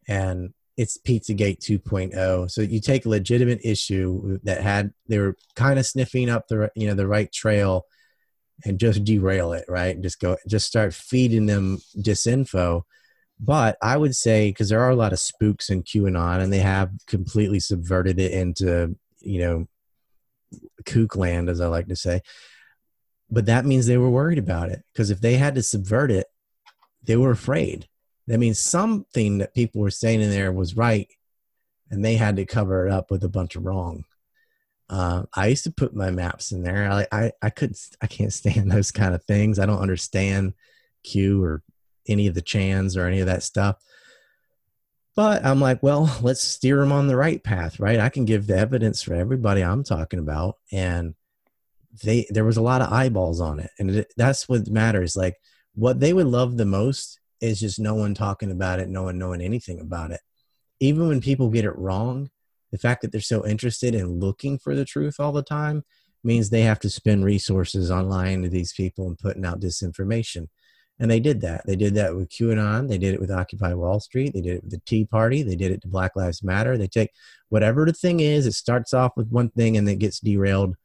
and it's Pizzagate 2.0. So you take a legitimate issue that had they were kind of sniffing up the you know the right trail and just derail it, right? Just go just start feeding them disinfo. But I would say because there are a lot of spooks in QAnon and they have completely subverted it into, you know, kook land, as I like to say. But that means they were worried about it because if they had to subvert it, they were afraid that means something that people were saying in there was right, and they had to cover it up with a bunch of wrong. Uh, I used to put my maps in there. I, I I couldn't I can't stand those kind of things. I don't understand Q or any of the chans or any of that stuff. But I'm like, well, let's steer them on the right path, right? I can give the evidence for everybody I'm talking about, and they there was a lot of eyeballs on it, and it, that's what matters. Like what they would love the most is just no one talking about it, no one knowing anything about it. Even when people get it wrong, the fact that they're so interested in looking for the truth all the time means they have to spend resources on lying to these people and putting out disinformation. And they did that. They did that with QAnon. They did it with Occupy Wall Street. They did it with the Tea Party. They did it to Black Lives Matter. They take whatever the thing is, it starts off with one thing and then gets derailed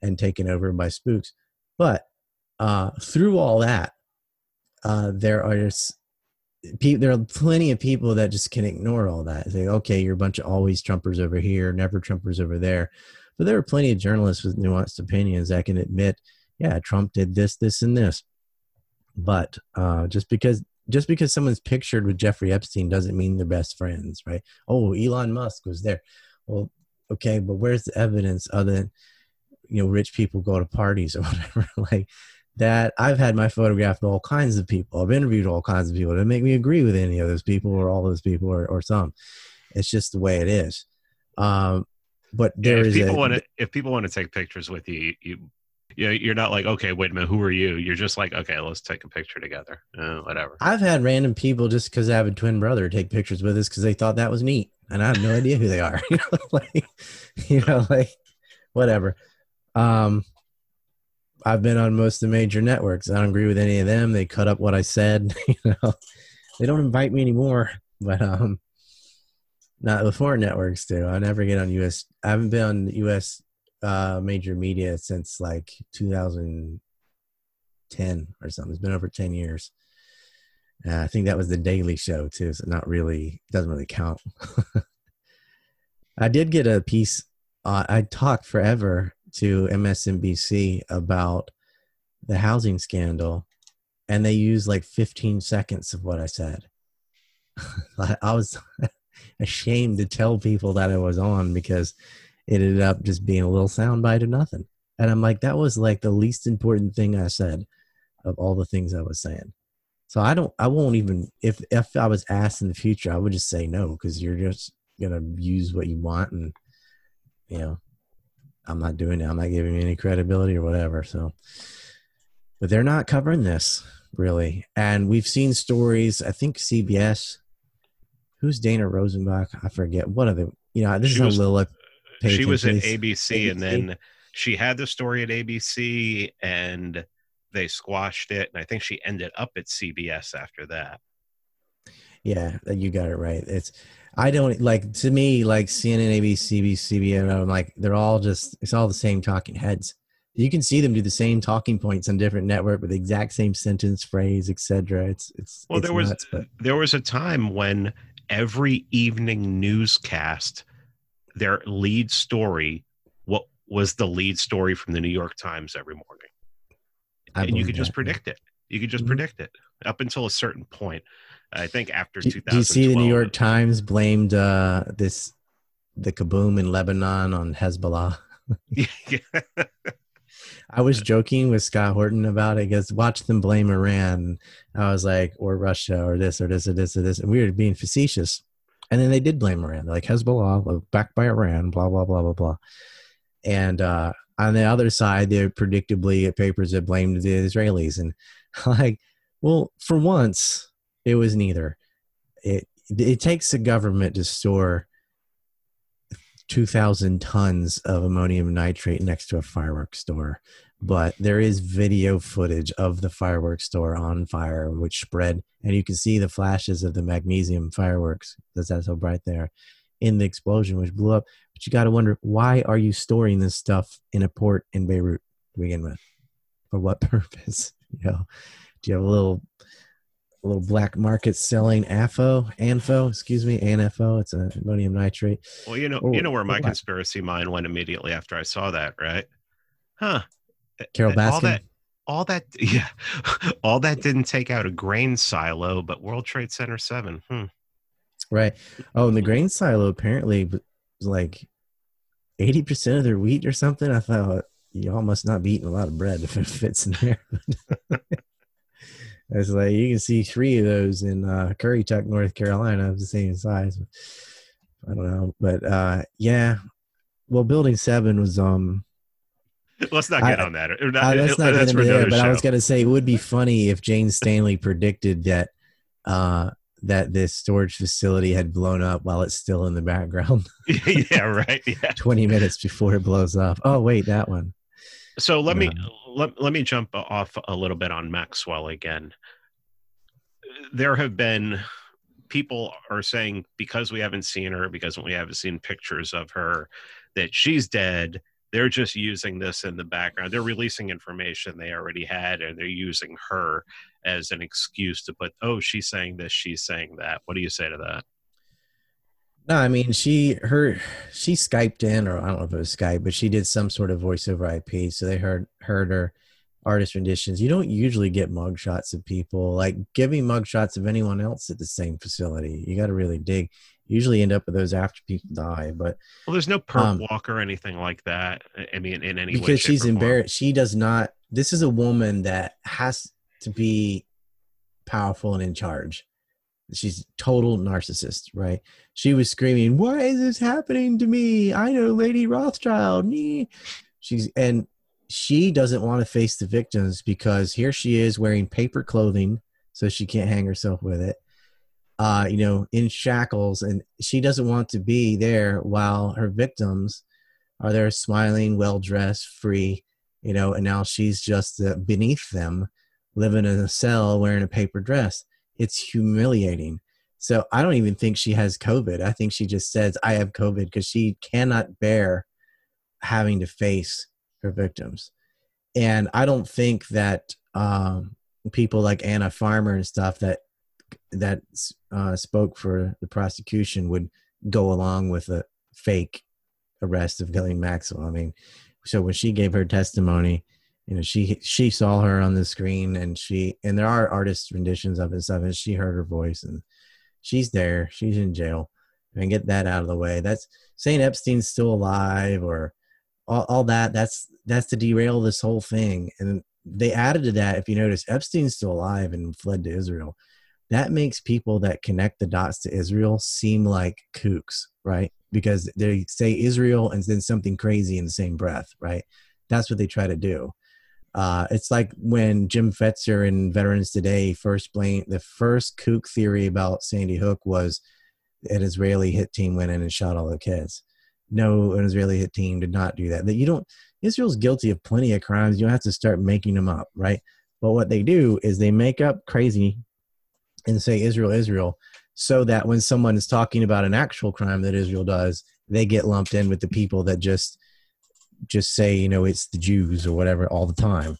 and taken over by spooks. But uh, through all that, uh, there are just, there are plenty of people that just can ignore all that. Say, okay, you're a bunch of always Trumpers over here, never Trumpers over there. But there are plenty of journalists with nuanced opinions that can admit, yeah, Trump did this, this, and this. But uh, just because just because someone's pictured with Jeffrey Epstein doesn't mean they're best friends, right? Oh, Elon Musk was there. Well, okay, but where's the evidence other than you know rich people go to parties or whatever? like that, I've had my photograph with all kinds of people. I've interviewed all kinds of people that make me agree with any of those people or all those people or, or some. It's just the way it is. Um, but there
yeah, if
is
people want to if people want to take pictures with you, you you you're not like okay, wait a minute, who are you? You're just like okay, let's take a picture together, uh, whatever.
I've had random people just because I have a twin brother take pictures with us because they thought that was neat, and I have no idea who they are. you know, like you know, like whatever. Um, I've been on most of the major networks. I don't agree with any of them. They cut up what I said. you know, they don't invite me anymore. But um, not the foreign networks do. I never get on US. I haven't been on US uh, major media since like 2010 or something. It's been over 10 years. Uh, I think that was the Daily Show too, so not really doesn't really count. I did get a piece. Uh, I talked forever to MSNBC about the housing scandal, and they used like 15 seconds of what I said. I was ashamed to tell people that I was on because it ended up just being a little soundbite of nothing. And I'm like, that was like the least important thing I said of all the things I was saying. So I don't, I won't even, if, if I was asked in the future, I would just say no, because you're just going to use what you want. And, you know, I'm not doing it. I'm not giving you any credibility or whatever. So, but they're not covering this really. And we've seen stories, I think CBS, who's Dana Rosenbach? I forget. What are the, you know, this
She
is
was-
a little, uh,
she was at
attention.
ABC, and then she had the story at ABC, and they squashed it, and I think she ended up at CBS after that.
Yeah, you got it right. It's I don't like to me like CNN, ABC, CBN. I'm like they're all just it's all the same talking heads. You can see them do the same talking points on different network with the exact same sentence, phrase, etc. It's it's
Well,
it's
there was
nuts, but
there was a time when every evening newscast, their lead story, what was the lead story from the New York Times every morning,
I
and you could just
that.
predict it. You could just
Mhm.
predict it up until a certain point. I think after
Do,
2012.
do you see the New York Times blamed uh, this the kaboom in Lebanon on Hezbollah?
yeah.
I was joking with Scott Horton about it because watch them blame Iran. I was like, or Russia, or this, or this, or this, or this. And we were being facetious. And then they did blame Iran. They're like, Hezbollah, backed by Iran, blah, blah, blah, blah, blah. And uh, on the other side, there predictably at papers that blamed the Israelis. And like, well, for once, it was neither. It, it takes a government to store 2,000 tons of ammonium nitrate next to a fireworks store but there is video footage of the fireworks store on fire which spread and you can see the flashes of the magnesium fireworks because that's so bright there in the explosion which blew up. But you got to wonder why are you storing this stuff in a port in beirut to begin with? For what purpose? You know do you have a little a little black market selling AFO, ANFO, excuse me, ANFO. It's a ammonium nitrate.
Well, you know,
Or-
you know where my
what?
conspiracy mind went immediately after I saw that, right? Huh?
Carol
All
Baskin.
that, all that, yeah, all that didn't take out a grain silo, but World Trade Center Seven. Hmm.
Right. Oh, and the grain silo apparently was like 80% of their wheat or something. I thought y'all must not be eating a lot of bread if it fits in there. it's like you can see three of those in uh, Currituck, North Carolina, of the same size. I don't know, but uh, yeah. Well, Building Seven was um.
Let's not get
I-
on that.
Uh, let's not get into
another
but I was gonna say it would be funny if Jane Standley predicted that uh, that this storage facility had blown up while it's still in the background.
yeah, right. Yeah.
20 minutes before it blows up. Oh, wait, that one.
So let me let, let me jump off a little bit on Maxwell again. there have been people are saying because we haven't seen her, because we haven't seen pictures of her, that she's dead. They're just using this in the background. They're releasing information they already had, and they're using her as an excuse to put, oh, she's saying this, she's saying that. What do you say to that?
No, I mean she her she skyped in, or I don't know if it was Skype, but she did some sort of voiceover IP, so they heard heard her artist renditions. You don't usually get mugshots of people like giving mugshots of anyone else at the same facility. You got to really dig. usually end up with those after people die, but
well, there's no perp um, walk or anything like that. I mean, in any
because way, she's embarrassed. She does not. This is a woman that has to be powerful and in charge she's total narcissist right? She was screaming why is this happening to me? I know lady rothschild. Me, she's and she doesn't want to face the victims because here she is wearing paper clothing so she can't hang herself with it uh you know in shackles and she doesn't want to be there while her victims are there smiling well dressed free you know and now she's just uh, beneath them living in a cell wearing a paper dress it's humiliating. So I don't even think she has COVID. I think she just says, I have COVID because she cannot bear having to face her victims. And I don't think that um, people like Annie Farmer and stuff that that uh, spoke for the prosecution would go along with a fake arrest of Ghislaine Maxwell. I mean, so when she gave her testimony, you know she she saw her on the screen and she and there are artist renditions of it stuff and she heard her voice and she's there she's in jail. I and get that out of the way. That's saying epstein's still alive or all, all that. That's that's to derail this whole thing. And they added to that if you notice epstein's still alive and fled to israel. That makes people that connect the dots to israel seem like kooks right? Because they say israel and then something crazy in the same breath right? That's what they try to do uh, it's like when Jim Fetzer in Veterans Today first blamed the first kook theory about Sandy Hook was an Israeli hit team went in and shot all the kids. No, an Israeli hit team did not do that. That you don't. Israel's guilty of plenty of crimes. You don't have to start making them up, right? But what they do is they make up crazy and say Israel, Israel, so that when someone is talking about an actual crime that Israel does, they get lumped in with the people that just just say you know it's the jews or whatever all the time.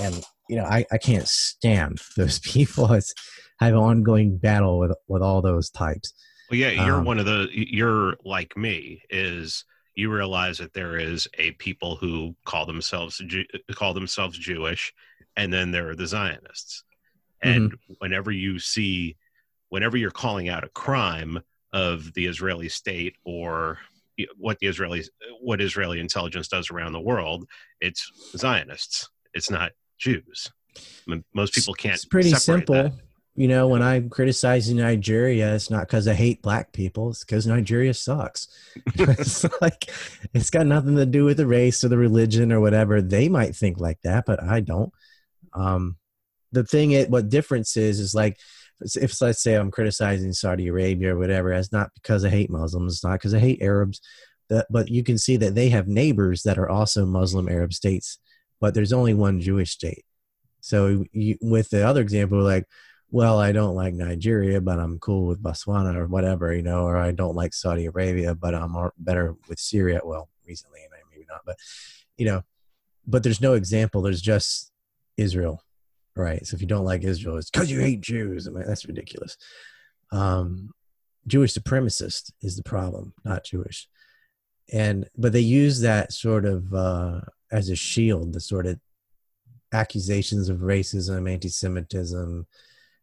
And you know i, I can't stand those people. It's i have an ongoing battle with with all those types.
Well yeah you're um, one of the you're like me is you realize that there is a people who call themselves call themselves jewish and then there are the zionists. And mm-hmm. whenever you see whenever you're calling out a crime of the israeli state or what the Israelis, what Israeli intelligence does around the world, it's Zionists. It's not Jews. I mean, most people can't.
It's pretty simple. That. You know, when I'm criticizing Nigeria, it's not because I hate black people. It's because Nigeria sucks. it's like it's got nothing to do with the race or the religion or whatever. They might think like that, but I don't. Um, the thing, it what difference is is like if let's say I'm criticizing Saudi Arabia or whatever, it's not because I hate Muslims, it's not because I hate Arabs, that, but you can see that they have neighbors that are also Muslim Arab states, but there's only one Jewish state. So you, with the other example, like, well, I don't like Nigeria, but I'm cool with Botswana or whatever, you know, or I don't like Saudi Arabia, but I'm better with Syria. Well, recently, maybe not, but you know, but there's no example. There's just Israel right? So if you don't like Israel, it's because you hate Jews. I mean, that's ridiculous. Um, Jewish supremacist is the problem, not Jewish. And but they use that sort of uh, as a shield, the sort of accusations of racism, anti-Semitism,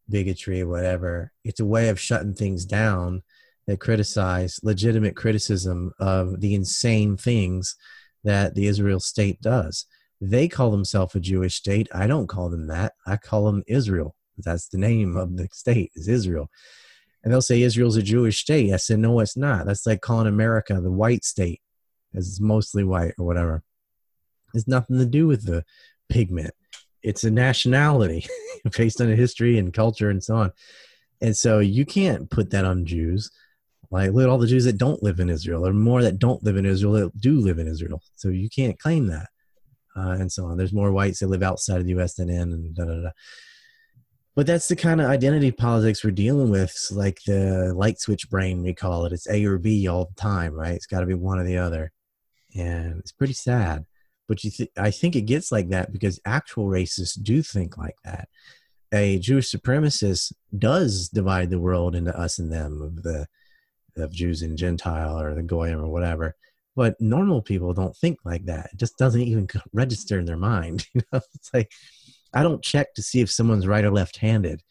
bigotry, whatever. It's a way of shutting things down that criticize legitimate criticism of the insane things that the Israel state does. They call themselves a Jewish state. I don't call them that. I call them Israel. That's the name of the state is Israel. And they'll say Israel's a Jewish state. I said, no, it's not. That's like calling America the white state, as it's mostly white or whatever. It's nothing to do with the pigment. It's a nationality based on a history and culture and so on. And so you can't put that on Jews. Like look at all the Jews that don't live in Israel, or more that don't live in Israel that do live in Israel. So you can't claim that uh, and so on. There's more whites that live outside of the U.S. than in, and da da da. but that's the kind of identity politics we're dealing with. It's like the light switch brain, we call it. It's A or B all the time, right? It's got to be one or the other. And it's pretty sad. But you th- I think it gets like that because actual racists do think like that. A Jewish supremacist does divide the world into us and them of the of Jews and Gentile or the Goyim or whatever. But normal people don't think like that. It just doesn't even register in their mind. You know, it's like I don't check to see if someone's right or left-handed.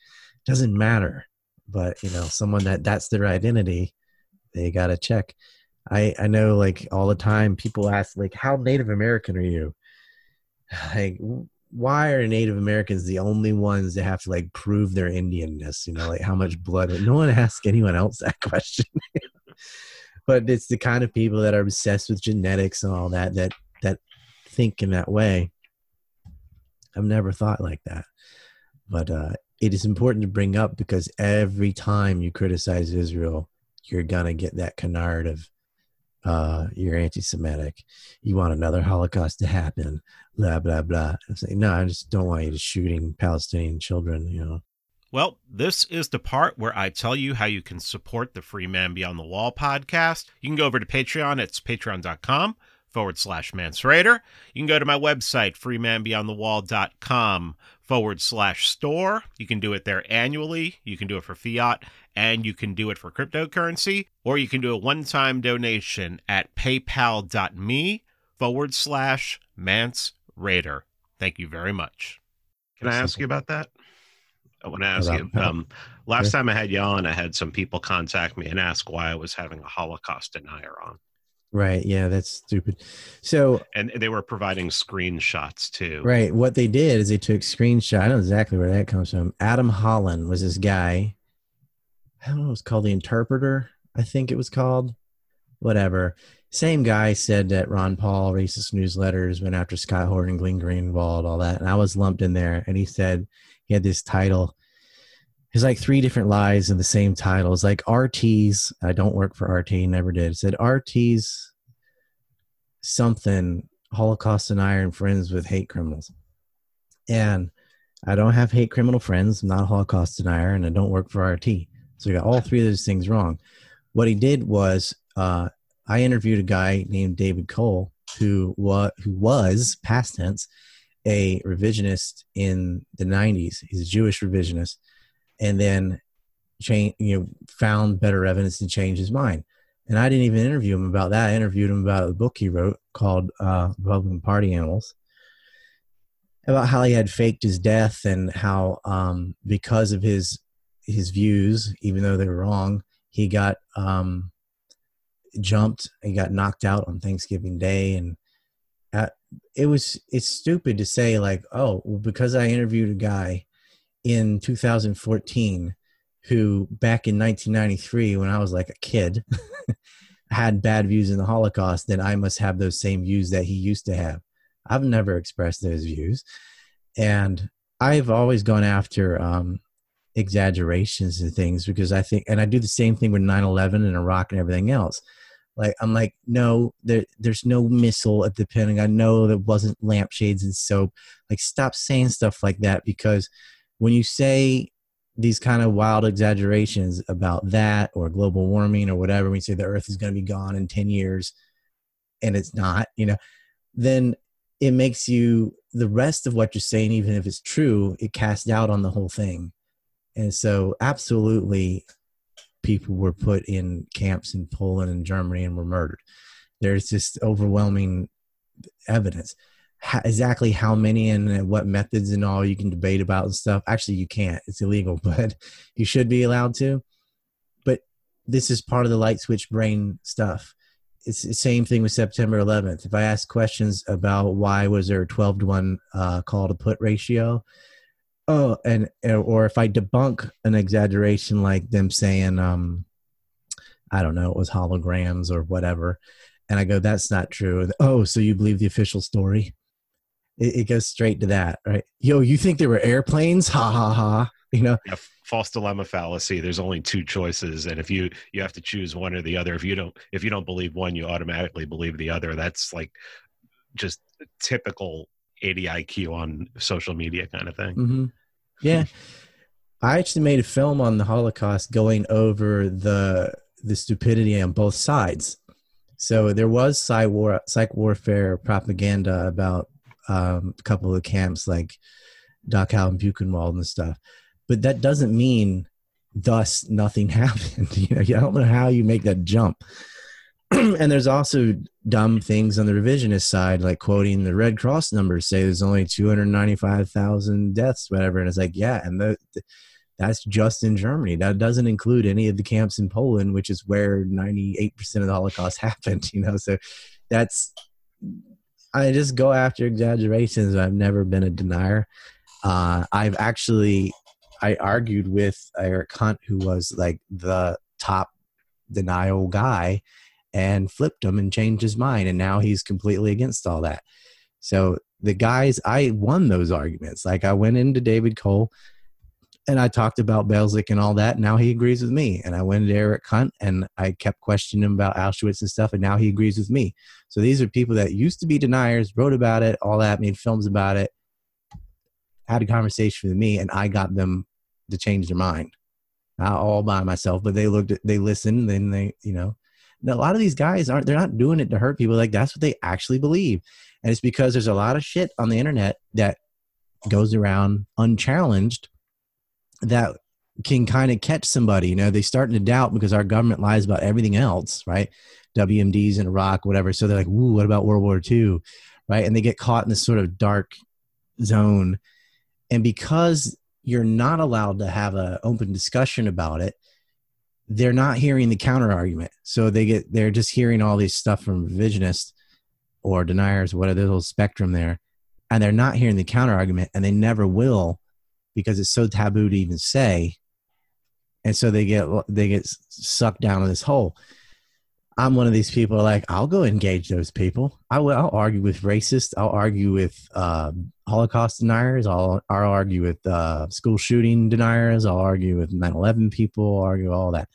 Doesn't matter. But you know, someone that that's their identity, they got to check. I I know like all the time people ask like how Native American are you? Like why are Native Americans the only ones that have to like prove their Indianness? You know, like how much blood? No one asks anyone else that question. But it's the kind of people that are obsessed with genetics and all that that that think in that way. I've never thought like that. But uh, it is important to bring up because every time you criticize Israel, you're gonna get that canard of uh, you're anti-Semitic. You want another Holocaust to happen. Blah blah blah. I'm no, I just don't want you to shooting Palestinian children. You know.
Well, this is the part where I tell you how you can support the Free Man Beyond the Wall podcast. You can go over to Patreon. It's patreon.com forward slash Mance Rayder. You can go to my website, freemanbeyondthewall.com forward slash store. You can do it there annually. You can do it for fiat and you can do it for cryptocurrency, or you can do a one time donation at paypal.me forward slash Mance Rayder. Thank you very much. Can I ask you about that? I want to ask you. Um, last time I had you on, I had some people contact me and ask why I was having a Holocaust denier on.
Right. Yeah, that's stupid. So
and they were providing screenshots too.
Right. What they did is they took screenshot. I don't know exactly where that comes from. Adam Holland was this guy. I don't know. It was called the Interpreter. I think it was called. Whatever. Same guy said that Ron Paul racist newsletters went after Scott Horton, Glenn Greenwald, all that, and I was lumped in there. And he said he had this title there's like three different lies in the same title. It's like RT's. I don't work for RT, never did. It said RT's something Holocaust and Iron friends with hate criminals. And I don't have hate criminal friends. I'm not a Holocaust denier, and I don't work for RT. So we got all three of those things wrong. What he did was uh, I interviewed a guy named David Cole who who was past tense a revisionist in the 90s. He's a Jewish revisionist and then change you know found better evidence to change his mind. And i didn't even interview him about that. I interviewed him about a book he wrote called uh, republican party animals about how he had faked his death and how um, because of his his views even though they were wrong he got um, jumped he got knocked out on thanksgiving day. And at, it was it's stupid to say like oh well because i interviewed a guy in 2014 who back in 1993 when i was like a kid had bad views in the holocaust then i must have those same views that he used to have. I've never expressed those views. And i've always gone after um, exaggerations and things because i think and i do the same thing with 9-11 and iraq and everything else. Like i'm like no there, there's no missile at the pentagon. No there wasn't lampshades and soap. Like stop saying stuff like that because when you say these kind of wild exaggerations about that or global warming or whatever, you say the earth is going to be gone in 10 years and it's not, you know, then it makes you the rest of what you're saying, even if it's true, it casts doubt on the whole thing. And so, absolutely, people were put in camps in Poland and Germany and were murdered. There's just overwhelming evidence how, exactly how many and what methods and all you can debate about and stuff. Actually, you can't; it's illegal, but you should be allowed to. But this is part of the light switch brain stuff. It's the same thing with September 11th. If I ask questions about why was there a 12 to one uh, call to put ratio, oh, and or if I debunk an exaggeration like them saying, um, I don't know, it was holograms or whatever, and I go, that's not true. Oh, so you believe the official story? It, it, goes straight to that, right? Yo, you think there were airplanes? Ha ha ha. You know,
yeah, false dilemma fallacy. There's only two choices, and if you you have to choose one or the other, if you don't if you don't believe one, you automatically believe the other. That's like just typical 80 IQ on social media kind of thing.
Mm-hmm. Yeah. I actually made a film on the Holocaust going over the the stupidity on both sides. So there was psych, war, psych warfare propaganda about um, a couple of camps like Dachau and Buchenwald and stuff, but that doesn't mean thus nothing happened. you know, I don't know how you make that jump. and there's also dumb things on the revisionist side, like quoting the Red Cross numbers, say there's only 295,000 deaths, whatever. And it's like, yeah, and the, that's just in Germany. That doesn't include any of the camps in Poland, which is where 98% of the Holocaust happened, you know? So that's, I just go after exaggerations. I've never been a denier. Uh, I've actually, I argued with Eric Hunt, who was like the top denial guy and flipped him and changed his mind and now he's completely against all that so the guys i won those arguments like i went into david cole and i talked about belzec and all that now he agrees with me. And i went to eric hunt and i kept questioning him about auschwitz and stuff and now he agrees with me. So these are people that used to be deniers wrote about it all that made films about it had a conversation with me and i got them to change their mind. Not all by myself but they looked at, they listened and they you know. A lot of these guys aren't they're not doing it to hurt people like that's what they actually believe. And it's because there's a lot of shit on the internet that goes around unchallenged that can kind of catch somebody you know they starting to doubt because our government lies about everything else right? Wmds in iraq whatever. So they're like ooh what about world war ii right? And they get caught in this sort of dark zone. And because you're not allowed to have an open discussion about it they're not hearing the counter argument. So they get they're just hearing all these stuff from revisionists or deniers, what are the little spectrum there, and they're not hearing the counter argument, and they never will because it's so taboo to even say. And so they get they get sucked down in this hole. I'm one of these people like I'll go engage those people. I will. I'll argue with racists. I'll argue with uh, Holocaust deniers. I'll I'll argue with uh, school shooting deniers. I'll argue with 9/11 people. I'll argue all that.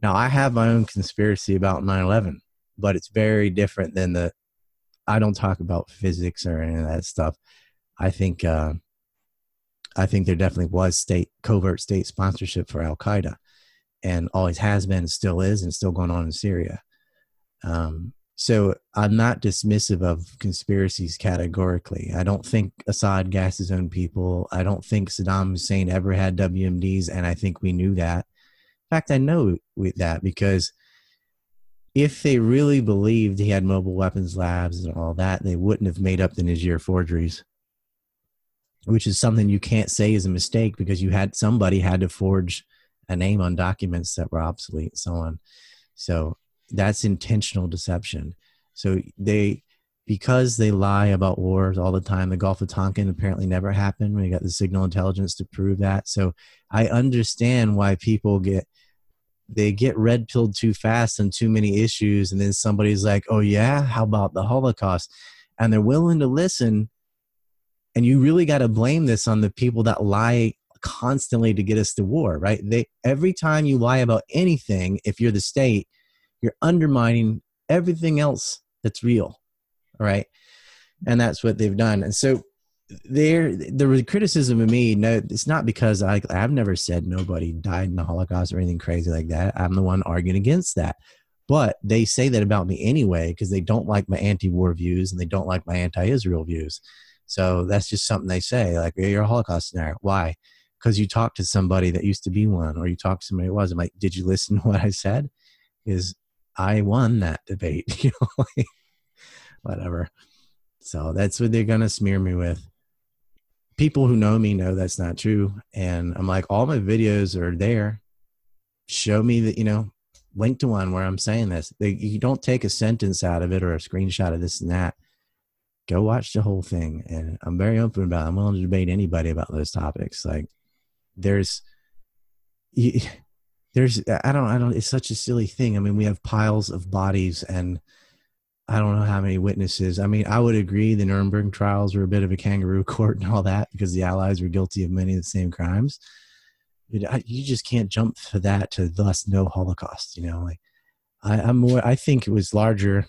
Now I have my own conspiracy about 9/11, but it's very different than the. I don't talk about physics or any of that stuff. I think uh, I think there definitely was state covert state sponsorship for Al Qaeda and always has been, still is, and still going on in Syria. Um, so I'm not dismissive of conspiracies categorically. I don't think Assad gassed his own people. I don't think Saddam Hussein ever had WMDs, and I think we knew that. In fact, I know that because if they really believed he had mobile weapons labs and all that, they wouldn't have made up the Niger forgeries, which is something you can't say is a mistake because you had somebody had to forge a name on documents that were obsolete and so on. So that's intentional deception. So they, because they lie about wars all the time, the Gulf of Tonkin apparently never happened. We got the signal intelligence to prove that. So I understand why people get they get red pilled too fast on too many issues, and then somebody's like, "Oh yeah, how about the Holocaust?" And they're willing to listen. And you really got to blame this on the people that lie constantly to get us to war, right? They every time you lie about anything, if you're the state, you're undermining everything else that's real, right? And that's what they've done. And so there the criticism of me no it's not because i i've never said nobody died in the holocaust or anything crazy like that i'm the one arguing against that but they say that about me anyway because they don't like my anti-war views and they don't like my anti-israel views so that's just something they say like you're a holocaust denier. why because you talked to somebody that used to be one or you talked to somebody who was I'm like, did you listen to what I said? Is I won that debate, you know, whatever. So that's what they're gonna smear me with. People who know me know that's not true. And I'm like, all my videos are there. Show me that, you know, link to one where I'm saying this. They, you don't take a sentence out of it or a screenshot of this and that. Go watch the whole thing. And I'm very open about it. I'm willing to debate anybody about those topics. Like there's there's i don't i don't it's such a silly thing i mean we have piles of bodies and i don't know how many witnesses i mean i would agree the nuremberg trials were a bit of a kangaroo court and all that because the allies were guilty of many of the same crimes you just can't jump to that to thus no holocaust you know like I, i'm more i think it was larger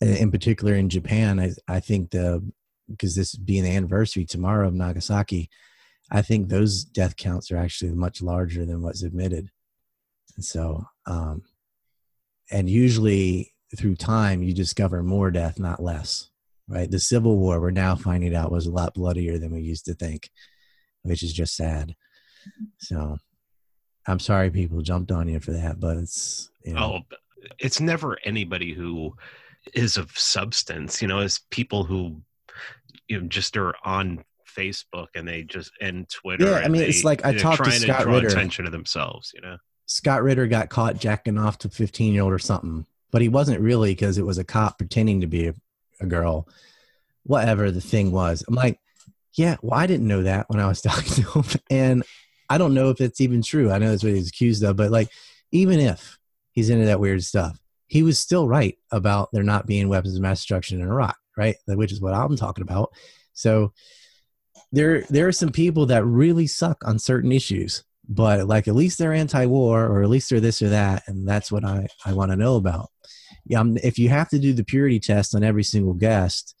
in particular in japan i, I think the because this being the anniversary tomorrow of nagasaki I think those death counts are actually much larger than what's admitted. And so, um, and usually through time, you discover more death, not less, right? The Civil War, we're now finding out, was a lot bloodier than we used to think, which is just sad. So, I'm sorry people jumped on you for that, but it's, you know.
Oh, it's never anybody who is of substance, you know, as people who, you know, just are on Facebook and they just and Twitter.
Yeah, I mean,
they,
it's like I talked to Scott
to draw
Ritter.
attention to themselves. You know,
Scott Ritter got caught jacking off to 15 year old or something, but he wasn't really because it was a cop pretending to be a, a, girl. Whatever the thing was, I'm like, yeah, well, I didn't know that when I was talking to him, and I don't know if it's even true. I know that's what he's accused of, but like, even if he's into that weird stuff, he was still right about there not being weapons of mass destruction in Iraq, right? Which is what I'm talking about. So there there are some people that really suck on certain issues but like at least they're anti-war or at least they're this or that and that's what i i want to know about yeah I'm, if you have to do the purity test on every single guest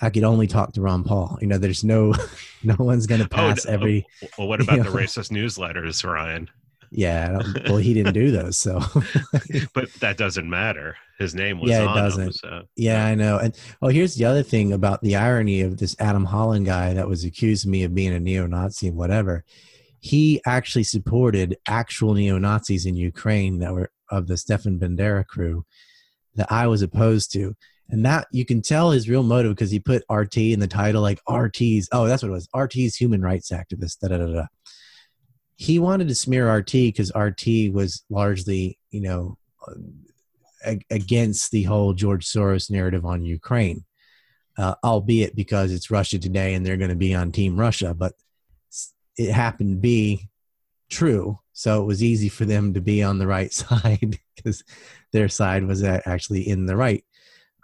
i could only talk to ron paul you know there's no no one's going to oh, pass
oh,
every
well what about the know? racist newsletters ryan
yeah well he didn't do those so.
But that doesn't matter. His name was
yeah
it
doesn't.
so.
yeah i know and oh here's the other thing about the irony of this adam holland guy that was accusing me of being a neo-nazi and whatever. He actually supported actual neo-nazis in ukraine that were of the stefan bandera crew that i was opposed to and that you can tell his real motive because he put rt in the title like rt's oh that's what it was rt's human rights activist da da da da he wanted to smear RT because RT was largely, you know, against the whole George Soros narrative on Ukraine, uh, albeit because it's Russia today and they're going to be on Team Russia. But it happened to be true. So it was easy for them to be on the right side because their side was actually in the right.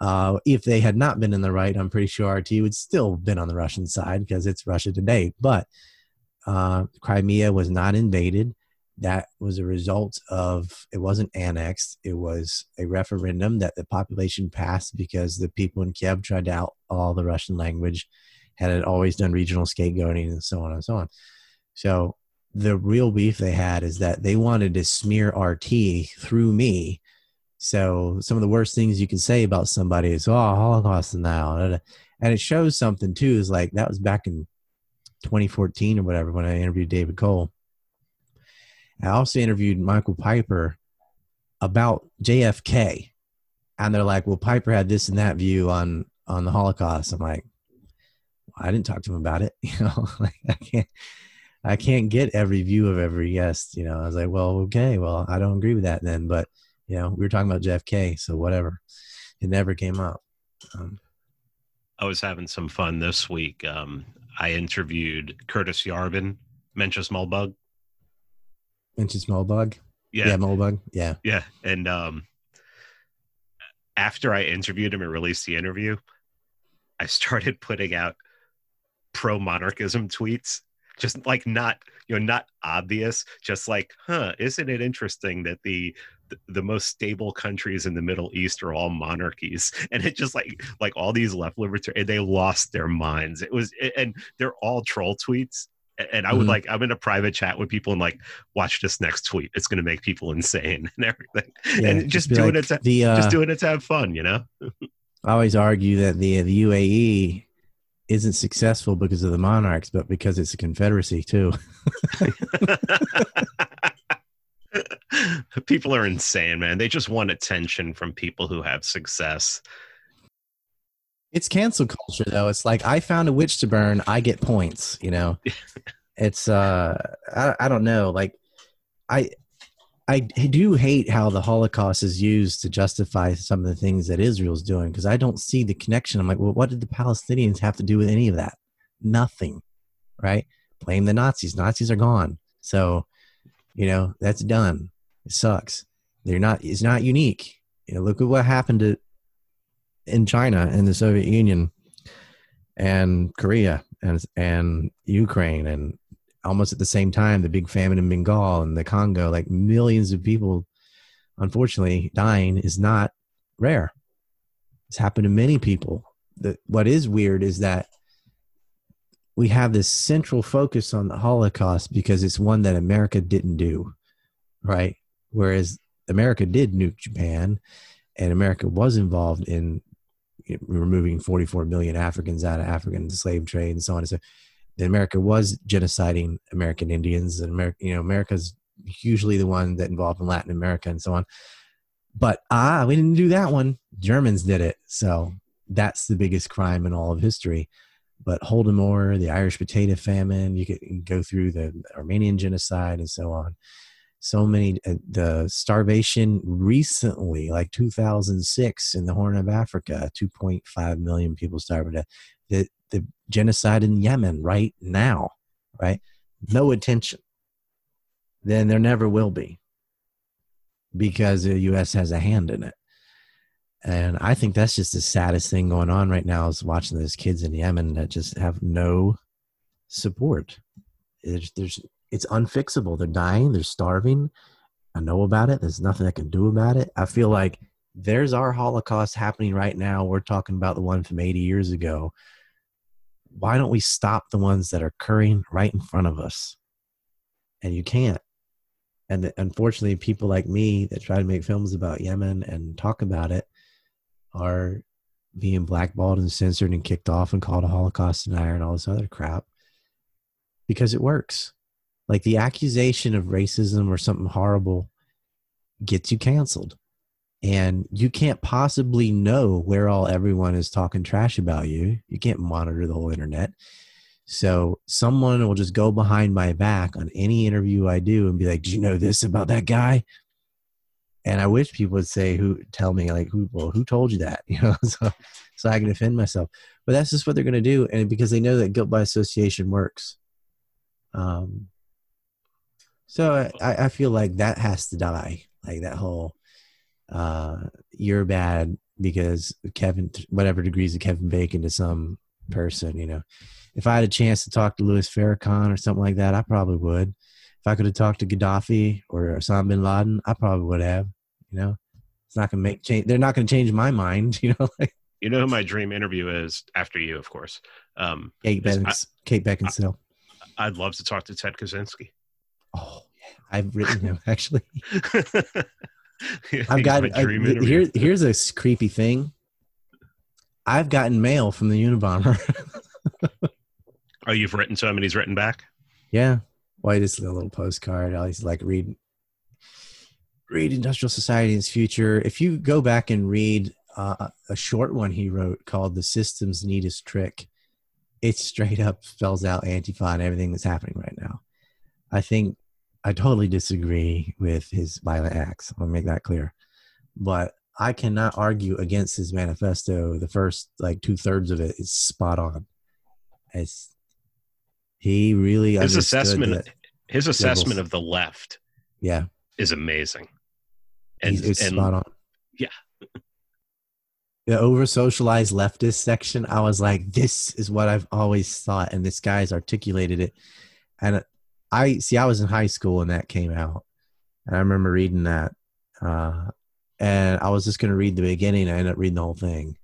Uh, if they had not been in the right, I'm pretty sure RT would still been on the Russian side because it's Russia today. But uh, Crimea was not invaded. That was a result of it wasn't annexed. It was a referendum that the population passed because the people in Kiev tried to outlaw the Russian language, had it always done regional scapegoating and so on and so on. So the real beef they had is that they wanted to smear RT through me. So some of the worst things you can say about somebody is, "Oh, Holocaust now," and it shows something too. Is like that was back in 2014 or whatever when I interviewed David Cole. I also interviewed Michael Piper about JFK, and they're like, "Well, Piper had this and that view on on the Holocaust." I'm like, well, "I didn't talk to him about it." You know, like I can't I can't get every view of every guest. You know, I was like, "Well, okay, well, I don't agree with that then." But you know, we were talking about JFK, so whatever. It never came up. Um,
I was having some fun this week. Um, I interviewed Curtis Yarvin, Mencius Moldbug.
Mencius Moldbug?
Yeah.
Yeah. Yeah.
Yeah. And um, after I interviewed him and released the interview, I started putting out pro monarchism tweets. Just like not, you know, not obvious, just like, huh, isn't it interesting that the the most stable countries in the Middle East are all monarchies, and it just like like all these left libertarians they lost their minds. It was and they're all troll tweets. And I would mm-hmm. like I'm in a private chat with people and like watch this next tweet. It's going to make people insane and everything. Yeah, and just, just doing like it to the, uh, just doing it to have fun, you know.
I always argue that the the UAE isn't successful because of the monarchs, but because it's a confederacy too.
People are insane, man. They just want attention from people who have success.
It's cancel culture though. It's like I found a witch to burn, I get points, you know. it's uh I, I don't know, like I I do hate how the Holocaust is used to justify some of the things that Israel's doing because I don't see the connection. I'm like, well, what did the Palestinians have to do with any of that? Nothing, right? Blame the Nazis. Nazis are gone. So, you know, that's done. It sucks. They're not. It's not unique. You know, look at what happened to in China and the Soviet Union and Korea and and Ukraine and almost at the same time the big famine in Bengal and the Congo. Like millions of people, unfortunately, dying is not rare. It's happened to many people. The, what is weird is that we have this central focus on the Holocaust because it's one that America didn't do, right? Whereas America did nuke Japan, and America was involved in removing 44 million Africans out of African slave trade and so on and so. Then America was genociding American Indians, and America, you know, America's usually the one that involved in Latin America and so on. But ah, we didn't do that one. Germans did it, so that's the biggest crime in all of history. But Holodomor, the Irish potato famine, you could go through the Armenian genocide and so on. So many, uh, the starvation recently, like 2006 in the Horn of Africa, 2.5 million people starving to The, the genocide in Yemen right now, right? No attention. Then there never will be because the U.S. has a hand in it. And I think that's just the saddest thing going on right now is watching those kids in Yemen that just have no support. There's, there's, it's unfixable. They're dying. They're starving. I know about it. There's nothing I can do about it. I feel like there's our Holocaust happening right now. We're talking about the one from 80 years ago. Why don't we stop the ones that are occurring right in front of us? And you can't. And unfortunately, people like me that try to make films about Yemen and talk about it are being blackballed and censored and kicked off and called a Holocaust denier and all this other crap because it works. Like the accusation of racism or something horrible gets you canceled. And you can't possibly know where all everyone is talking trash about you. You can't monitor the whole internet. So someone will just go behind my back on any interview I do and be like, "Do you know this about that guy?" And I wish people would say who tell me like who well who told you that you know so so I can defend myself. But that's just what they're going to do, and because they know that guilt by association works. Um. So I I feel like that has to die, like that whole, uh, you're bad because Kevin whatever degrees of Kevin Bacon to some person, you know. If I had a chance to talk to Louis Farrakhan or something like that, I probably would if I could have talked to Gaddafi or Osama bin Laden, I probably would have. You know, it's not gonna make change. They're not gonna change my mind. You know, like
you know who my dream interview is after you, of course. Um,
Kate, Beckins, I, Kate Beckinsale.
I, would love to talk to Ted Kaczynski.
Oh, yeah. I've written him actually. I've got I, here. Here's a creepy thing. I've gotten mail from the Unabomber.
oh, you've written to him and he's written back.
Yeah, why a little postcard. I like read read Industrial Society in its future. If you go back and read uh, a short one he wrote called "The System's Neatest Trick," it straight up spells out Antifa and everything that's happening right now. I think I totally disagree with his violent acts. I'll make that clear, but I cannot argue against his manifesto. The first like two thirds of it is spot on. It's he really
his assessment his assessment of the left
yeah.
is amazing. And
it's and, spot on.
Yeah.
The over socialized leftist section i was like this is what i've always thought and this guy's articulated it. And i see i was in high school when that came out and i remember reading that uh, and i was just going to read the beginning i ended up reading the whole thing.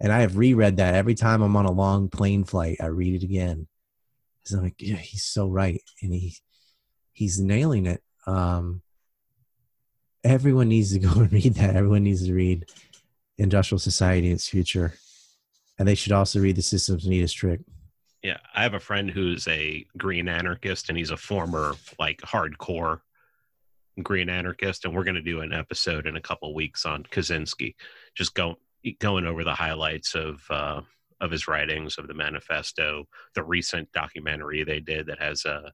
And i have reread that every time i'm on a long plane flight i read it again I'm like, yeah, he's so right, and he he's nailing it. Um, everyone needs to go and read that. Everyone needs to read Industrial Society and its future, and they should also read The System's Neatest Trick.
Yeah, I have a friend who's a green anarchist, and he's a former like hardcore green anarchist, and we're going to do an episode in a couple weeks on Kaczynski, just go going over the highlights of. Uh, of his writings of the manifesto the recent documentary they did that has uh,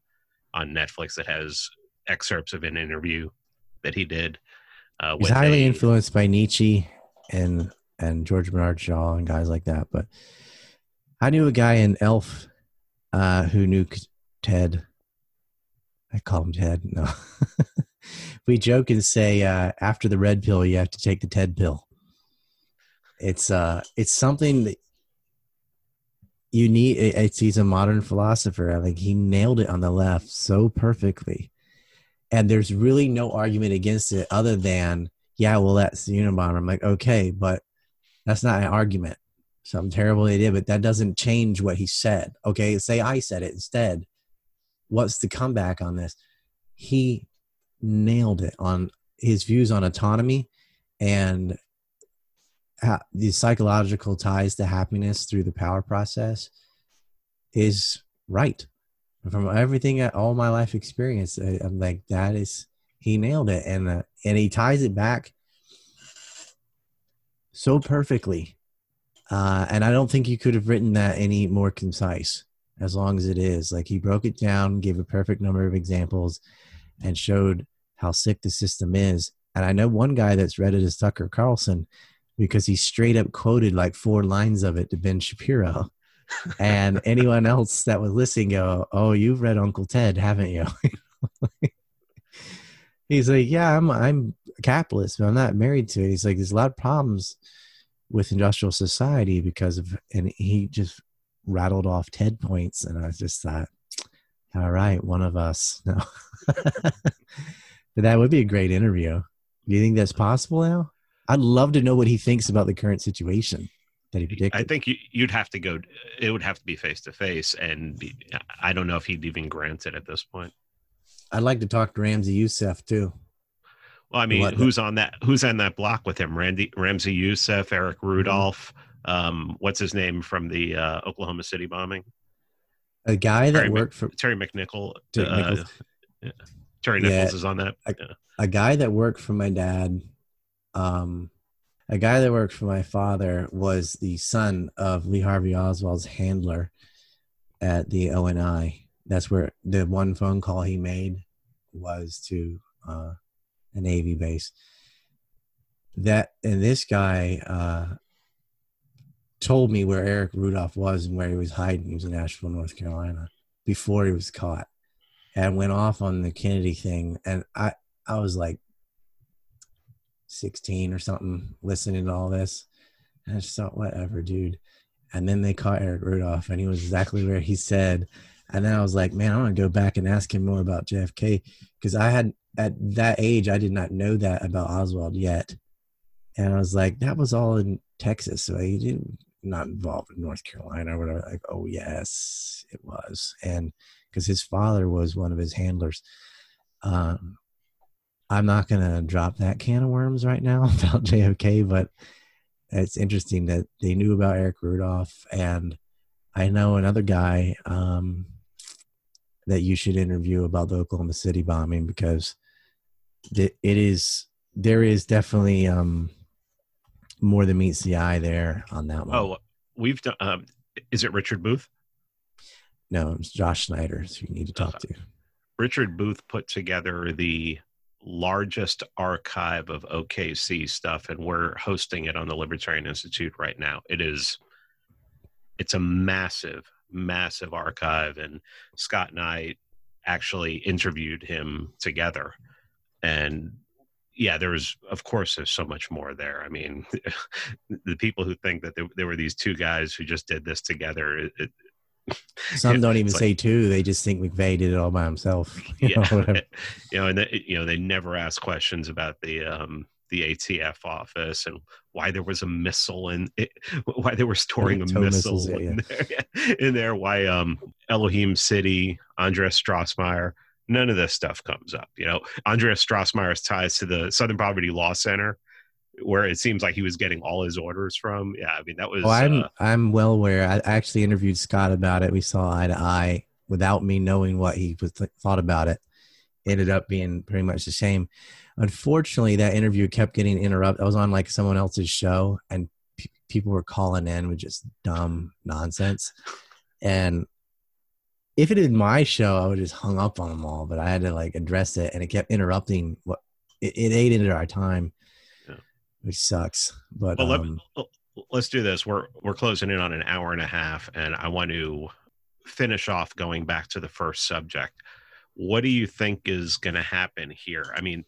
on netflix that has excerpts of an interview that he did
uh, he's highly a, influenced by nietzsche and and george bernard shaw and guys like that but i knew a guy in elf uh, who knew ted. I call him ted no. We joke and say uh, after the red pill you have to take the ted pill. It's uh it's something that you need it's he's a modern philosopher like he nailed it on the left so perfectly and there's really no argument against it other than yeah well that's the unabomber i'm like okay but that's not an argument something terrible did, but that doesn't change what he said. Okay, say I said it instead. What's the comeback on this? He nailed it on his views on autonomy and the psychological ties to happiness through the power process is right. From everything all my life experience I, am like that is he nailed it. And uh, and he ties it back so perfectly. Uh, and i don't think you could have written that any more concise as long as it is. Like he broke it down gave a perfect number of examples and showed how sick the system is. And i know one guy that's read it is tucker carlson because he straight up quoted like four lines of it to ben shapiro and anyone else that was listening go, "Oh, you've read Uncle Ted, haven't you?" He's like, "Yeah, I'm I'm a capitalist, but I'm not married to it." He's like, "There's a lot of problems with industrial society because of," and he just rattled off Ted points, and I just thought, "All right, one of us." No, but that would be a great interview. Do you think that's possible now? I'd love to know what he thinks about the current situation that he predicted.
I think you, would have to go. It would have to be face to face, and be, I don't know if he'd even grant it at this point.
I'd like to talk to Ramzi Yousef too.
Well, I mean, what, who's on that? Who's on that block with him? Randy Ramzi Yousef, Eric mm-hmm. Rudolph. Um, what's his name from the uh, Oklahoma City bombing?
A guy that Terry worked for
Terry McNichol. Terry, uh, Nichols. Yeah. Terry Nichols yeah, is on that.
A, yeah. a guy that worked for my dad. Um, a guy that worked for my father was the son of Lee Harvey Oswald's handler at the ONI. That's where the one phone call he made was to uh, a Navy base. That and this guy uh, told me where Eric Rudolph was and where he was hiding. He was in Asheville, North Carolina, before he was caught, and went off on the Kennedy thing. And I, I was like, 16 or something listening to all this. And I just thought, whatever, dude. And then they caught Eric Rudolph and he was exactly where he said. And then I was like, man, I want to go back and ask him more about JFK because I had at that age, I did not know that about Oswald yet. And I was like, that was all in Texas. So he didn't not involved in North Carolina or whatever. Like, oh yes, it was. And because his father was one of his handlers. Um, I'm not going to drop that can of worms right now about JFK, but it's interesting that they knew about Eric Rudolph. And I know another guy um, that you should interview about the Oklahoma City bombing because it is, there is definitely um, more than meets the eye there on that one.
Oh, we've done, um, is it Richard Booth?
No, it's Josh Snyder. So you need to talk uh, to.
Richard Booth put together the largest archive of OKC stuff, and we're hosting it on the Libertarian Institute right now. It is, it's a massive, massive archive, and Scott and I actually interviewed him together, and yeah, there was, of course, there's so much more there. I mean, the people who think that there, there, were these two guys who just did this together, it,
some don't even like, say two; they just think McVeigh did it all by himself.
You yeah, know, you know, and they, you know they never ask questions about the um, the ATF office and why there was a missile and why they were storing a missile in, there, in there. Why um, Elohim City, Andreas Strassmeir. None of this stuff comes up. You know, Andreas Strassmeir's ties to the Southern Poverty Law Center where it seems like he was getting all his orders from. Yeah, I mean that was.
Oh, I'm uh, I'm well aware. I actually interviewed Scott about it. We saw eye to eye without me knowing what he was th- thought about it. Ended up being pretty much the same. Unfortunately, that interview kept getting interrupted. I was on like someone else's show, and p- people were calling in with just dumb nonsense. And if it had my show, I would just hung up on them all. But I had to like address it, and it kept interrupting. What it, it ate into our time which sucks. But well, um,
let, let's do this. We're we're closing in on an hour and a half, and I want to finish off going back to the first subject. What do you think is going to happen here? I mean,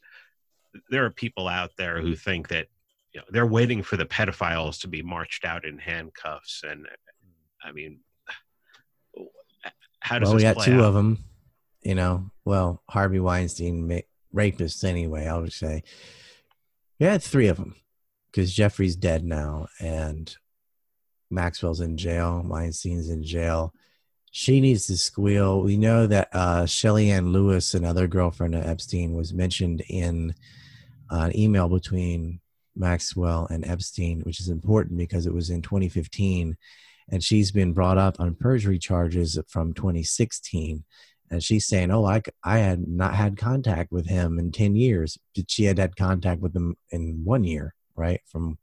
there are people out there who think that you know they're waiting for the pedophiles to be marched out in handcuffs, and I mean, how does
well, we got two
out?
of them. You know, well, Harvey Weinstein, rapists anyway. I would say, yeah, three of them because Jeffrey's dead now, and Maxwell's in jail, Weinstein's in jail. She needs to squeal. We know that uh, Shelly Ann Lewis, another girlfriend of Epstein, was mentioned in an email between Maxwell and Epstein, which is important because it was in 2015. And she's been brought up on perjury charges from 2016 and she's saying, "Oh, I I had not had contact with him in ten years. She had had contact with him in one year, right from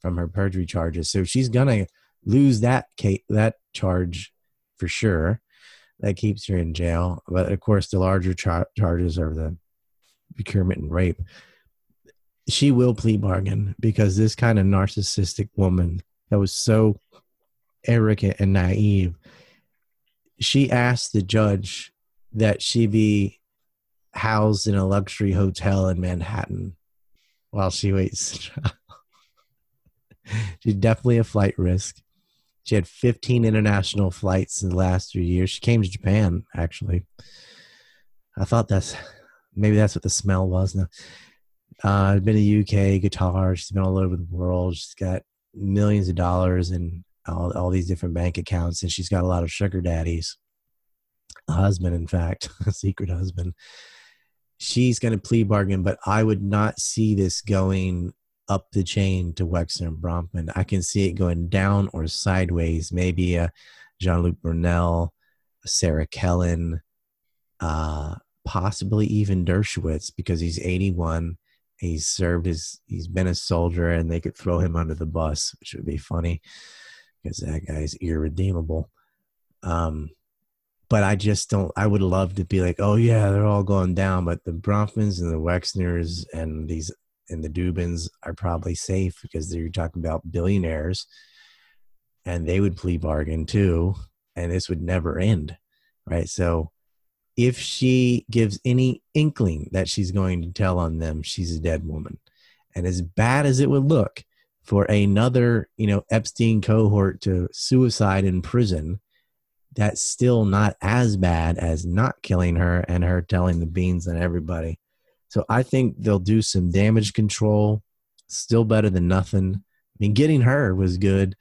from her perjury charges. So she's gonna lose that that charge for sure. That keeps her in jail. But of course, the larger char- charges are the procurement and rape. She will plea bargain because this kind of narcissistic woman that was so arrogant and naive. She asked the judge that she be housed in a luxury hotel in Manhattan while she waits. She's definitely a flight risk. She had 15 international flights in the last three years. She came to Japan, actually. I thought that's maybe that's what the smell was. Now, uh, been to UK, guitar. She's been all over the world. She's got millions of dollars in all, all these different bank accounts, and she's got a lot of sugar daddies A husband, in fact, a secret husband. She's going to plea bargain, but I would not see this going up the chain to Wexner and Bronfman. I can see it going down or sideways. Maybe a Jean Luc Brunel, Sarah Kellen, uh, possibly even Dershowitz because he's 81. He's served his, he's been a soldier, and they could throw him under the bus, which would be funny because that guy's irredeemable. Um, but I just don't. I would love to be like, oh yeah, they're all going down, but the Bronfmans and the Wexners and these and the Dubins are probably safe because they're talking about billionaires, and they would plea bargain too, and this would never end, right? So, if she gives any inkling that she's going to tell on them, she's a dead woman, and as bad as it would look for another, you know, Epstein cohort to suicide in prison that's still not as bad as not killing her and her telling the beans and everybody. So I think they'll do some damage control, still better than nothing. I mean, getting her was good,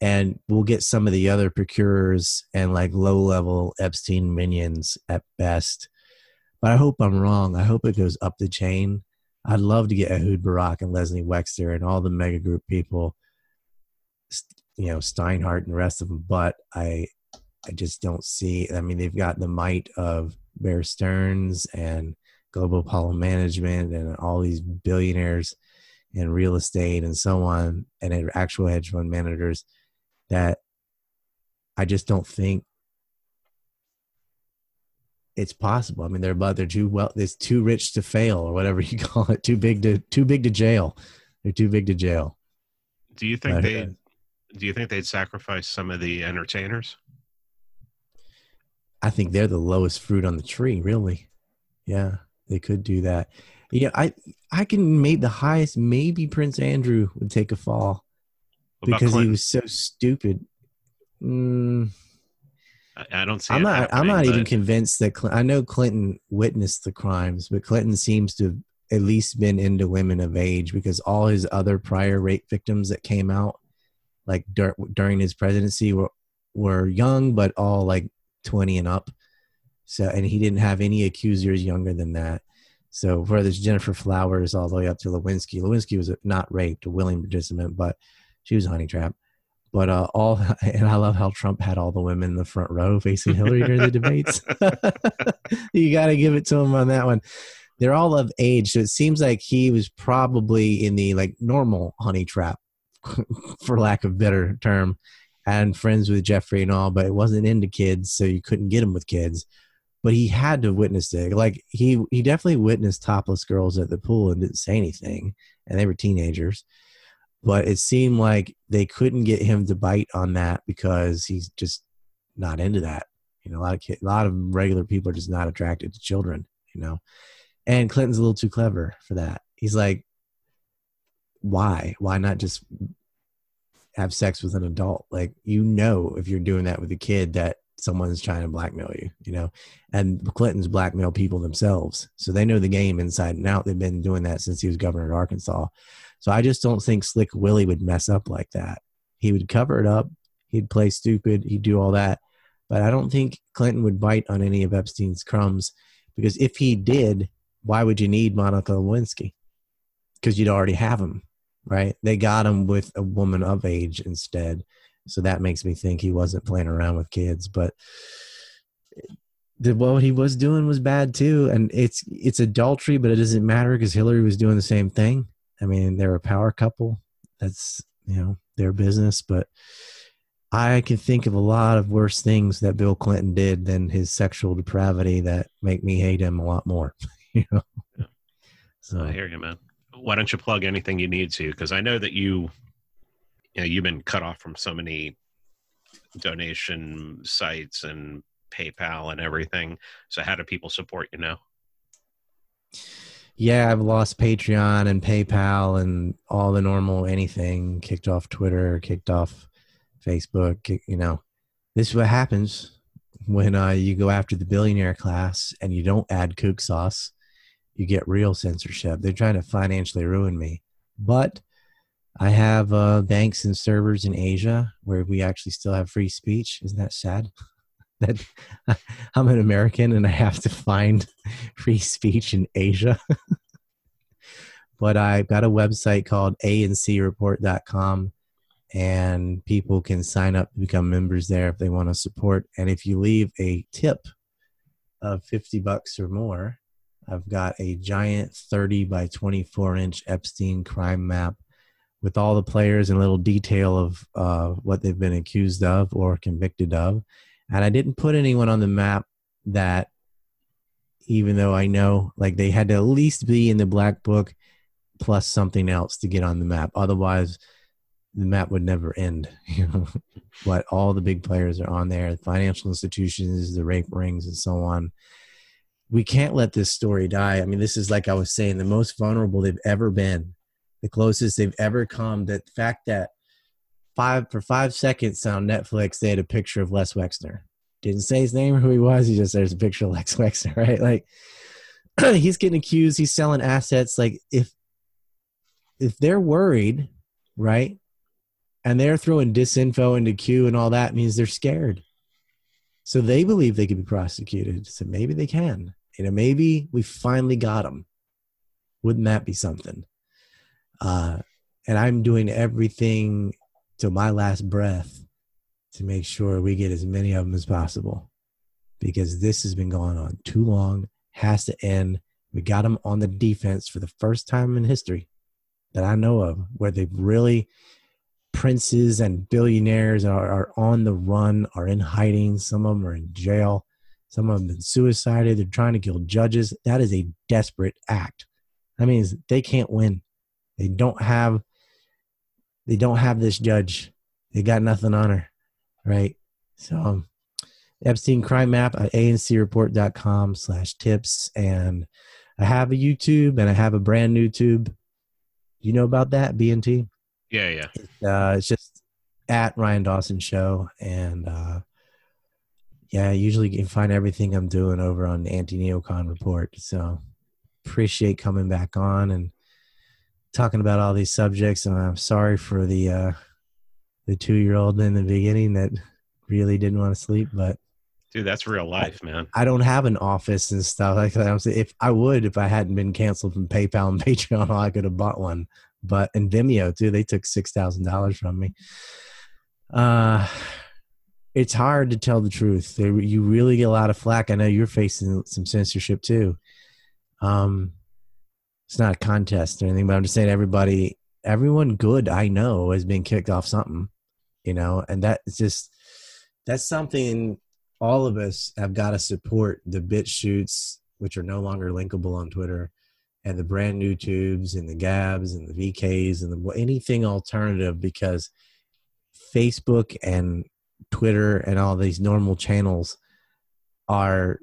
and we'll get some of the other procurers and like low level Epstein minions at best. But I hope I'm wrong. I hope it goes up the chain. I'd love to get Ehud Barak and Leslie Wexner and all the mega group people, you know, Steinhardt and the rest of them. But I, I just don't see. I mean, they've got the might of Bear Stearns and Global Apollo Management and all these billionaires in real estate and so on, and actual hedge fund managers that I just don't think it's possible. I mean, they're but they're too well. It's too rich to fail, or whatever you call it. Too big to too big to jail. They're too big to jail.
Do you think they? Uh, do you think they'd sacrifice some of the entertainers?
I think they're the lowest fruit on the tree, really. Yeah, they could do that. Yeah, I I can make the highest. Maybe Prince Andrew would take a fall because he was so stupid. Mm,
I, don't see.
I'm not. I'm not but... even convinced that Cl- I know Clinton witnessed the crimes, but Clinton seems to have at least been into women of age because all his other prior rape victims that came out, like dur- during his presidency, were were young, but all like 20 and up. So, and he didn't have any accusers younger than that. So, whether it's Gennifer Flowers all the way up to Lewinsky, Lewinsky was not raped, a willing participant, but she was a honey trap. But uh, all, and I love how Trump had all the women in the front row facing Hillary during the debates. you got to give it to him on that one. They're all of age, so it seems like he was probably in the like normal honey trap, for lack of better term, and friends with Jeffrey and all, but it wasn't into kids, so you couldn't get him with kids. But he had to witness it. Like he he definitely witnessed topless girls at the pool and didn't say anything, and they were teenagers. But it seemed like they couldn't get him to bite on that because he's just not into that. You know, a lot of a lot of regular people are just not attracted to children. You know, and Clinton's a little too clever for that. He's like, why? Why not just have sex with an adult. Like you know, if you're doing that with a kid, that someone's trying to blackmail you. You know, and Clinton's blackmail people themselves, so they know the game inside and out. They've been doing that since he was governor of Arkansas. So I just don't think Slick Willie would mess up like that. He would cover it up. He'd play stupid. He'd do all that. But I don't think Clinton would bite on any of Epstein's crumbs because if he did, why would you need Monica Lewinsky? Because you'd already have him, right? They got him with a woman of age instead. So that makes me think he wasn't playing around with kids. But the, what he was doing was bad too. And it's it's adultery, but it doesn't matter because Hillary was doing the same thing. I mean, they're a power couple. That's you know their business, but I can think of a lot of worse things that Bill Clinton did than his sexual depravity that make me hate him a lot more. you know.
So I hear you, man. Why don't you plug anything you need to? Because I know that you, you know, you've been cut off from so many donation sites and PayPal and everything. So how do people support you now?
Yeah, I've lost Patreon and PayPal and all the normal anything. Kicked off Twitter, kicked off Facebook. You know, this is what happens when uh, you go after the billionaire class and you don't add kook sauce. You get real censorship. They're trying to financially ruin me, but I have uh, banks and servers in Asia where we actually still have free speech. Isn't that sad? that I'm an American and I have to find free speech in Asia. but I've got a website called ancreport.com and people can sign up to become members there if they want to support. And if you leave a tip of 50 bucks or more, I've got a giant 30 by 24 inch Epstein crime map with all the players and little detail of uh, what they've been accused of or convicted of and I didn't put anyone on the map that, even though I know like they had to at least be in the black book plus something else to get on the map. Otherwise, the map would never end. You know, but all the big players are on there, the financial institutions, the rape rings, and so on. We can't let this story die. I mean, this is like I was saying, the most vulnerable they've ever been, the closest they've ever come. That fact that five for five seconds on Netflix, they had a picture of Les Wexner. Didn't say his name or who he was. He just there's a picture of Les Wexner, right? Like he's getting accused. He's selling assets. Like if if they're worried, right, and they're throwing disinfo into Q and all that means they're scared. So they believe they could be prosecuted. So maybe they can. You know, maybe we finally got them. Wouldn't that be something? Uh, and I'm doing everything to my last breath to make sure we get as many of them as possible because this has been going on too long, has to end. We got them on the defense for the first time in history that I know of where they've really princes and billionaires are, are on the run, are in hiding. Some of them are in jail. Some of them have been suicided. They're trying to kill judges. That is a desperate act. That means they can't win. They don't have they don't have this judge. They got nothing on her, right? So um, Epstein crime map at ancreport.com slash tips. And I have a YouTube and I have a brand new tube. You know about that, BNT?
Yeah, yeah.
It's, uh, it's just at Ryan Dawson Show. And uh, yeah, I usually you can find everything I'm doing over on the Anti Neocon Report. So appreciate coming back on and talking about all these subjects, and I'm sorry for the uh, the two year old in the beginning that really didn't want to sleep, but
dude, that's real life, man.
I don't have an office and stuff like that. If I would, if I hadn't been canceled from PayPal and Patreon, I could have bought one. But and Vimeo too, they took six thousand dollars from me. Uh it's hard to tell the truth. They, you really get a lot of flack. I know you're facing some censorship too. Um, it's not a contest or anything, but I'm just saying everybody, everyone good I know has been kicked off something, you know, and that's just that's something all of us have got to support the BitChutes, which are no longer linkable on Twitter, and the brand new tubes and the Gabs and the VKs and the, anything alternative because Facebook and Twitter and all these normal channels are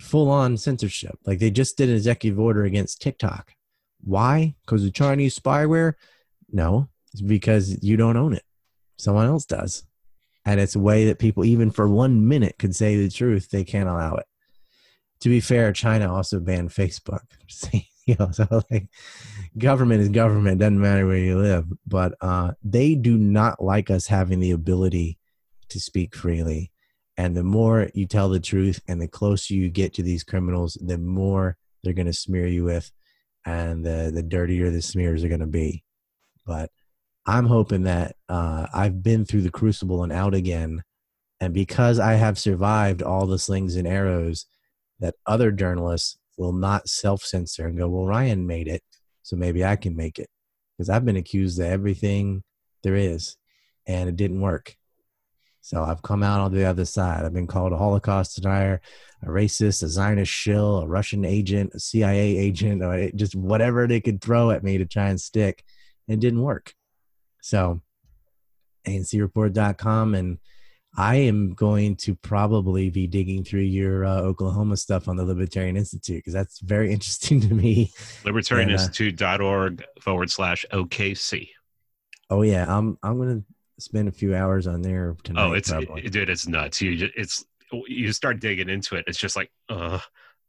full on censorship. Like they just did an executive order against TikTok why? Because of Chinese spyware? No, it's because you don't own it. Someone else does. And it's a way that people, even for one minute, could say the truth. They can't allow it. To be fair, China also banned Facebook. you know, so like government is government, doesn't matter where you live. But uh, they do not like us having the ability to speak freely. And the more you tell the truth and the closer you get to these criminals, the more they're going to smear you with, and the, the dirtier the smears are going to be. But I'm hoping that uh, I've been through the crucible and out again. And because I have survived all the slings and arrows, that other journalists will not self censor and go, well, Ryan made it, so maybe I can make it. Because I've been accused of everything there is, and it didn't work. So I've come out on the other side. I've been called a Holocaust denier, a racist, a Zionist shill, a Russian agent, a CIA agent, or just whatever they could throw at me to try and stick. It didn't work. So, ANCreport.com. And I am going to probably be digging through your uh, Oklahoma stuff on the Libertarian Institute because that's very interesting to me.
Libertarianinstitute.org uh, forward slash OKC.
Oh, yeah. I'm, I'm going to spend a few hours on there tonight.
Oh, it's, it, dude, it's nuts. You just, it's, you start digging into it. It's just like, uh,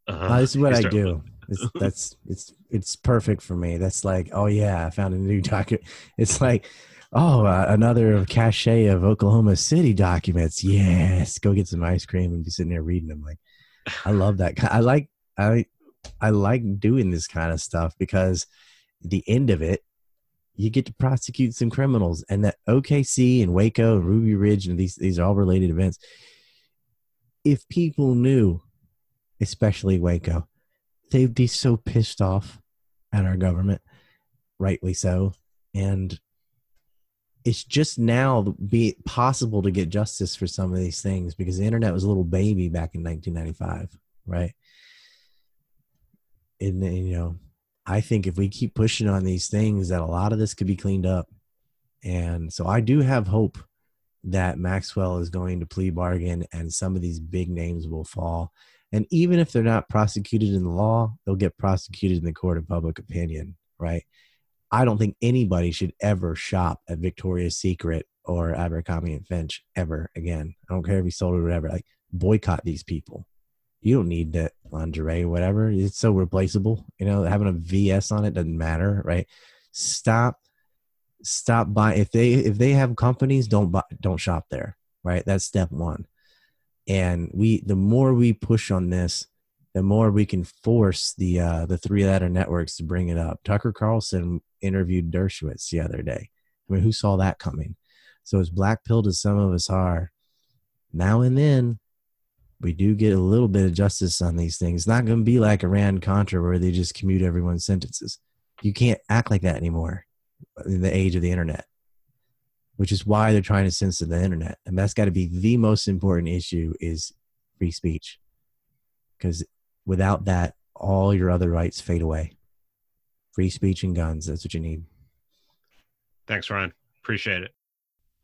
uh, this is what I do. It's, that's it's it's perfect for me. That's like, oh yeah, I found a new document. It's like, oh, uh, another cache of Oklahoma City documents. Yes, go get some ice cream and be sitting there reading them. Like, I love that. I like I I like doing this kind of stuff because the end of it, you get to prosecute some criminals, and that OKC and Waco and Ruby Ridge and these these are all related events. If people knew, especially Waco, they'd be so pissed off at our government, rightly so. And it's just now be possible to get justice for some of these things because the internet was a little baby back in 1995, right? And you know, I think if we keep pushing on these things, that a lot of this could be cleaned up. And so I do have hope that Maxwell is going to plea bargain and some of these big names will fall. And even if they're not prosecuted in the law, they'll get prosecuted in the court of public opinion, right? I don't think anybody should ever shop at Victoria's Secret or Abercrombie and Finch ever again. I don't care if he sold it or whatever. Like boycott these people. You don't need that lingerie whatever. It's so replaceable. You know, having a VS on it doesn't matter, right? Stop, stop buying. If they if they have companies, don't buy, don't shop there, right? That's step one and we the more we push on this the more we can force the uh, the three letter networks to bring it up tucker carlson interviewed dershowitz the other day i mean who saw that coming so as black pilled as some of us are now and then we do get a little bit of justice on these things it's not going to be like iran contra where they just commute everyone's sentences you can't act like that anymore in the age of the internet which is why they're trying to censor the internet. And that's got to be the most important issue is free speech. Because without that, all your other rights fade away. Free speech and guns, that's what you need.
Thanks, Ryan. Appreciate it.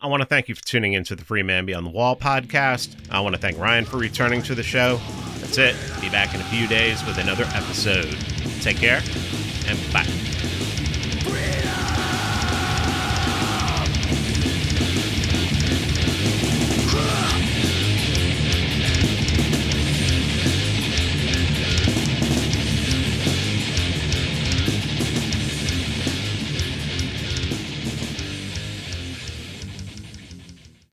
I want to thank you for tuning into the Free Man Beyond the Wall podcast. I want to thank Ryan for returning to the show. That's it. Be back in a few days with another episode. Take care and bye.